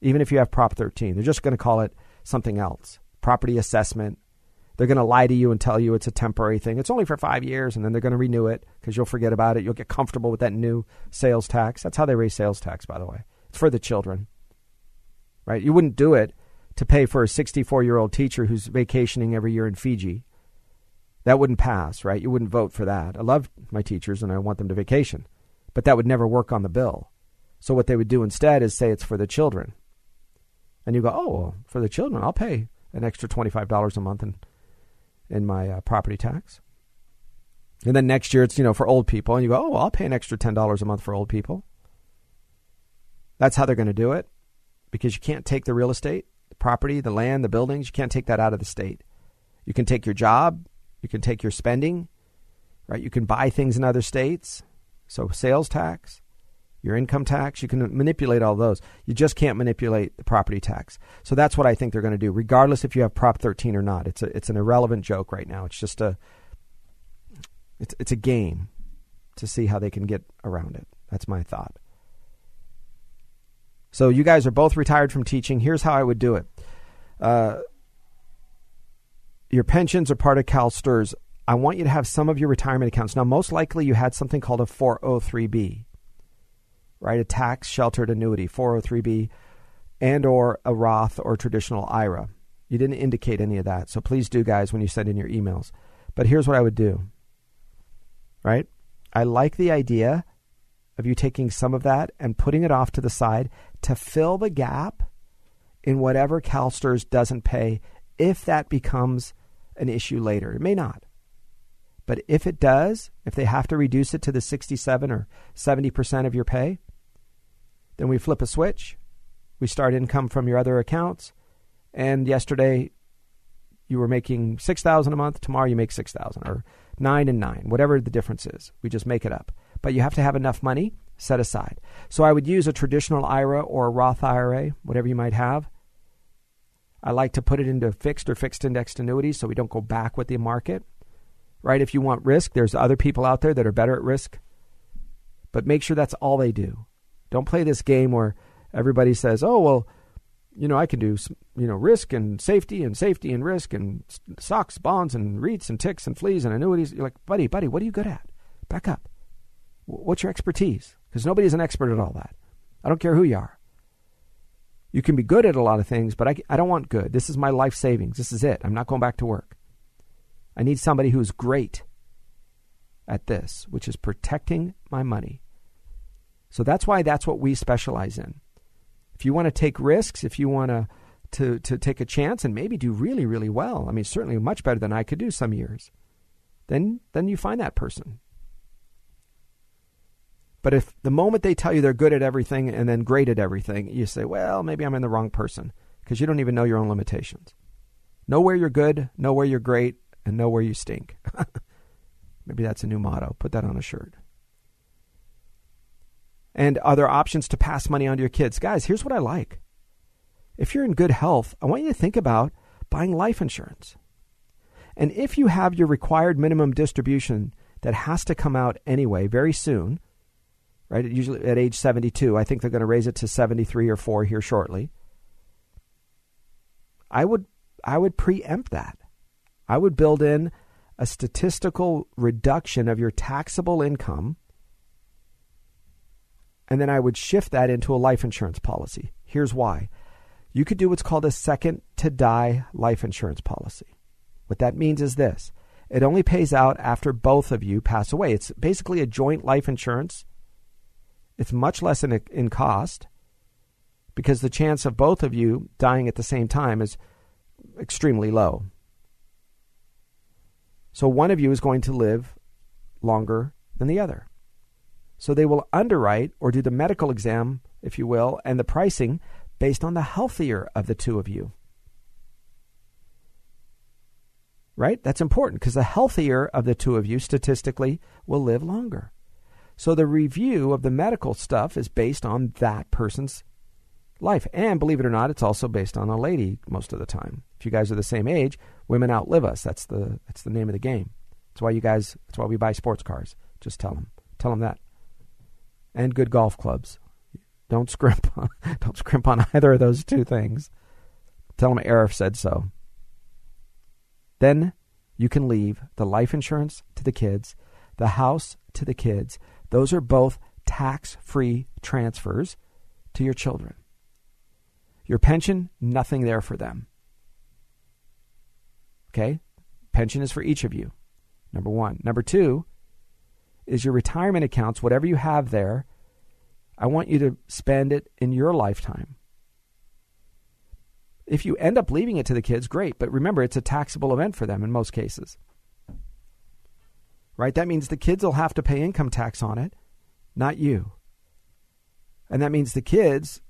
Even if you have Prop 13, they're just going to call it something else. Property assessment, they're going to lie to you and tell you it's a temporary thing. It's only for five years, and then they're going to renew it because you'll forget about it. You'll get comfortable with that new sales tax. That's how they raise sales tax, by the way. It's for the children, right? You wouldn't do it to pay for a 64 year old teacher who's vacationing every year in Fiji. That wouldn't pass, right? You wouldn't vote for that. I love my teachers and I want them to vacation, but that would never work on the bill. So what they would do instead is say it's for the children. And you go, oh, well, for the children, I'll pay an extra $25 a month in, in my uh, property tax. And then next year it's, you know, for old people. And you go, oh, well, I'll pay an extra $10 a month for old people. That's how they're going to do it because you can't take the real estate, property, the land, the buildings. You can't take that out of the state. You can take your job, you can take your spending, right? You can buy things in other states. So sales tax, your income tax, you can manipulate all those. You just can't manipulate the property tax. So that's what I think they're going to do, regardless if you have Prop 13 or not. It's a, it's an irrelevant joke right now. It's just a it's it's a game to see how they can get around it. That's my thought. So you guys are both retired from teaching. Here's how I would do it. Uh, your pensions are part of CalSTRS. I want you to have some of your retirement accounts. Now, most likely you had something called a 403b, right? A tax sheltered annuity, 403b, and or a Roth or traditional IRA. You didn't indicate any of that. So please do, guys, when you send in your emails. But here's what I would do, right? I like the idea of you taking some of that and putting it off to the side to fill the gap in whatever CalSTRS doesn't pay if that becomes an issue later. It may not. But if it does, if they have to reduce it to the 67 or 70% of your pay, then we flip a switch. We start income from your other accounts. And yesterday you were making 6000 a month, tomorrow you make 6000 or 9 and 9, whatever the difference is. We just make it up. But you have to have enough money set aside. So I would use a traditional IRA or a Roth IRA, whatever you might have. I like to put it into fixed or fixed indexed annuities so we don't go back with the market. Right? If you want risk, there's other people out there that are better at risk. But make sure that's all they do. Don't play this game where everybody says, "Oh, well, you know, I can do you know risk and safety and safety and risk and stocks, bonds and REITs and ticks and fleas and annuities." You're like, "Buddy, buddy, what are you good at? Back up. What's your expertise?" Because nobody's an expert at all that. I don't care who you are. You can be good at a lot of things, but I, I don't want good. This is my life savings. This is it. I'm not going back to work. I need somebody who's great at this, which is protecting my money. So that's why that's what we specialize in. If you want to take risks, if you want to, to, to take a chance and maybe do really, really well, I mean, certainly much better than I could do some years, then, then you find that person. But if the moment they tell you they're good at everything and then great at everything, you say, well, maybe I'm in the wrong person because you don't even know your own limitations. Know where you're good, know where you're great, and know where you stink. maybe that's a new motto. Put that on a shirt. And other options to pass money on to your kids. Guys, here's what I like. If you're in good health, I want you to think about buying life insurance. And if you have your required minimum distribution that has to come out anyway very soon, right? Usually at age 72. I think they're going to raise it to 73 or 4 here shortly. I would I would preempt that. I would build in a statistical reduction of your taxable income and then I would shift that into a life insurance policy. Here's why. You could do what's called a second to die life insurance policy. What that means is this it only pays out after both of you pass away. It's basically a joint life insurance it's much less in, in cost because the chance of both of you dying at the same time is extremely low. So one of you is going to live longer than the other. So they will underwrite or do the medical exam, if you will, and the pricing based on the healthier of the two of you. Right? That's important because the healthier of the two of you statistically will live longer. So the review of the medical stuff is based on that person's life. And believe it or not, it's also based on a lady most of the time. If you guys are the same age, women outlive us. That's the that's the name of the game. That's why you guys that's why we buy sports cars. Just tell them. Tell them that. And good golf clubs. Don't scrimp on, don't scrimp on either of those two things. Tell them Arif said so. Then you can leave the life insurance to the kids, the house to the kids, those are both tax free transfers to your children. Your pension, nothing there for them. Okay? Pension is for each of you. Number one. Number two is your retirement accounts, whatever you have there, I want you to spend it in your lifetime. If you end up leaving it to the kids, great. But remember, it's a taxable event for them in most cases. Right? That means the kids will have to pay income tax on it, not you. And that means the kids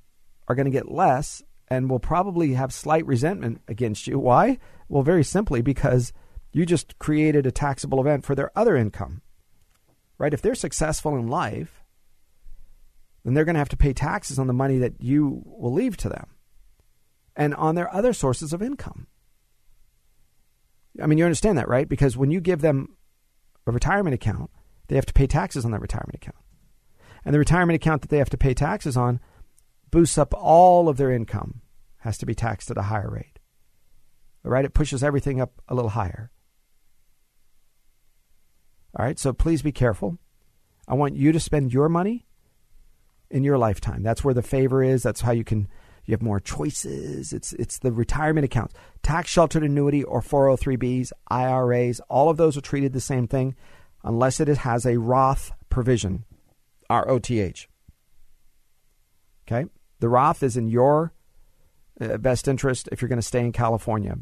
are going to get less and will probably have slight resentment against you. Why? Well, very simply because you just created a taxable event for their other income. Right? If they're successful in life, then they're going to have to pay taxes on the money that you will leave to them and on their other sources of income. I mean, you understand that, right? Because when you give them a retirement account, they have to pay taxes on that retirement account. And the retirement account that they have to pay taxes on boosts up all of their income, has to be taxed at a higher rate. All right? It pushes everything up a little higher. All right? So please be careful. I want you to spend your money in your lifetime. That's where the favor is. That's how you can you have more choices. It's it's the retirement accounts, tax sheltered annuity or 403bs, IRAs. All of those are treated the same thing, unless it has a Roth provision, R O T H. Okay, the Roth is in your uh, best interest if you're going to stay in California.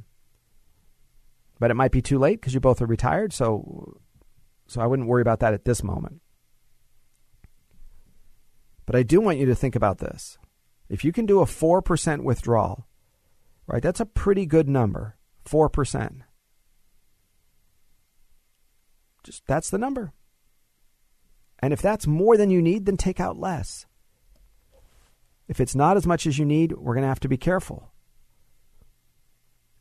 But it might be too late because you both are retired, so so I wouldn't worry about that at this moment. But I do want you to think about this. If you can do a 4% withdrawal, right, that's a pretty good number. 4%. Just that's the number. And if that's more than you need, then take out less. If it's not as much as you need, we're going to have to be careful.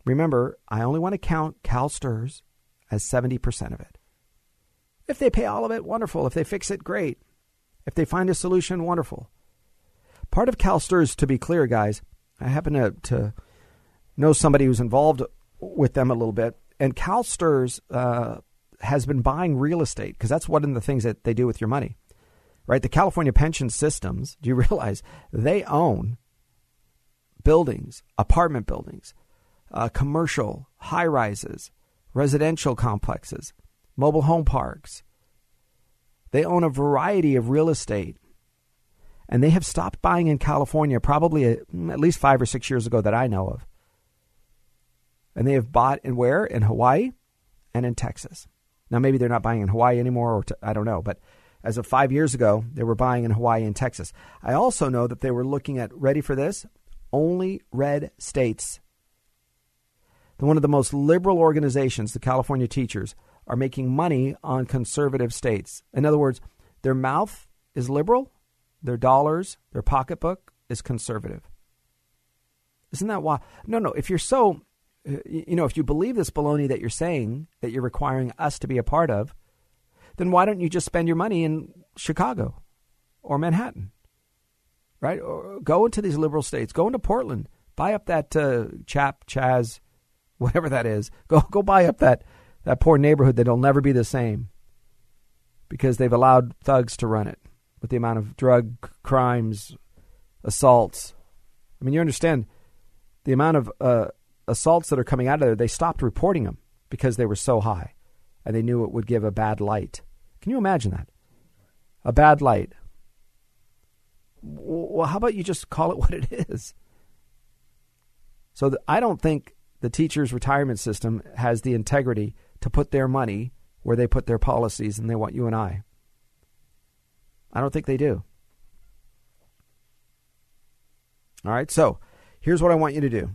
Remember, I only want to count CalSTRS as 70% of it. If they pay all of it, wonderful. If they fix it, great. If they find a solution, wonderful. Part of CalSTRS, to be clear, guys, I happen to, to know somebody who's involved with them a little bit, and CalSTRS uh, has been buying real estate because that's one of the things that they do with your money, right? The California pension systems, do you realize they own buildings, apartment buildings, uh, commercial, high rises, residential complexes, mobile home parks, they own a variety of real estate. And they have stopped buying in California probably a, mm, at least five or six years ago that I know of. And they have bought in where? In Hawaii and in Texas. Now, maybe they're not buying in Hawaii anymore, or I don't know. But as of five years ago, they were buying in Hawaii and Texas. I also know that they were looking at, ready for this, only red states. One of the most liberal organizations, the California Teachers, are making money on conservative states. In other words, their mouth is liberal, their dollars, their pocketbook is conservative. Isn't that why? No, no. If you're so, you know, if you believe this baloney that you're saying that you're requiring us to be a part of, then why don't you just spend your money in Chicago or Manhattan? Right? Or go into these liberal states. Go into Portland. Buy up that uh, chap, Chaz, whatever that is. Go, go buy up that that poor neighborhood that'll never be the same because they've allowed thugs to run it with the amount of drug crimes, assaults. I mean, you understand the amount of uh, assaults that are coming out of there. They stopped reporting them because they were so high, and they knew it would give a bad light. Can you imagine that? A bad light. Well, how about you just call it what it is? So the, I don't think the teachers' retirement system has the integrity to put their money where they put their policies and they want you and I. I don't think they do. All right, so here's what I want you to do.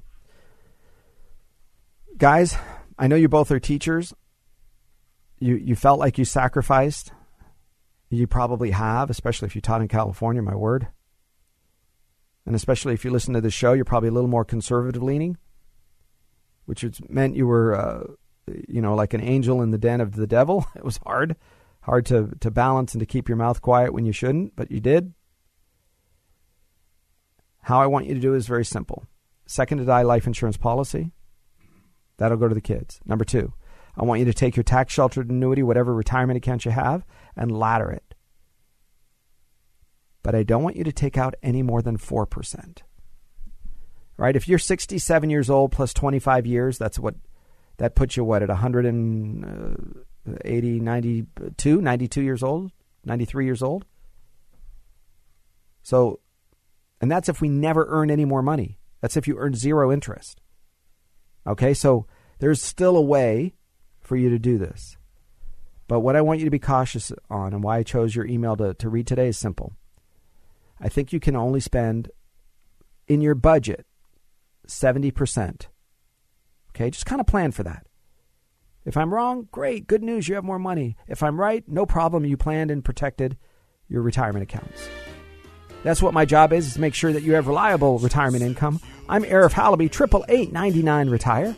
Guys, I know you both are teachers. You you felt like you sacrificed. You probably have, especially if you taught in California, my word. And especially if you listen to this show, you're probably a little more conservative leaning, which meant you were uh, you know, like an angel in the den of the devil. It was hard, hard to, to balance and to keep your mouth quiet when you shouldn't, but you did. How I want you to do is very simple. Second to die life insurance policy, that'll go to the kids. Number two, I want you to take your tax sheltered annuity, whatever retirement account you have, and ladder it. But I don't want you to take out any more than 4%. Right? If you're 67 years old plus 25 years, that's what that puts you what at uh, 180, 92, 92 years old, 93 years old. So, and that's if we never earn any more money. That's if you earn zero interest. Okay, so there's still a way for you to do this. But what I want you to be cautious on and why I chose your email to, to read today is simple. I think you can only spend in your budget 70%. Okay, just kind of plan for that. If I'm wrong, great, good news, you have more money. If I'm right, no problem, you planned and protected your retirement accounts. That's what my job is, is to make sure that you have reliable retirement income. I'm Arif Halaby, 888 retire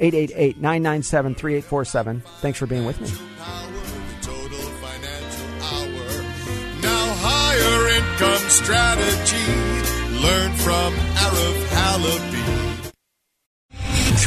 888 997 3847. Thanks for being with me. Now higher income strategy. Learn from Arif.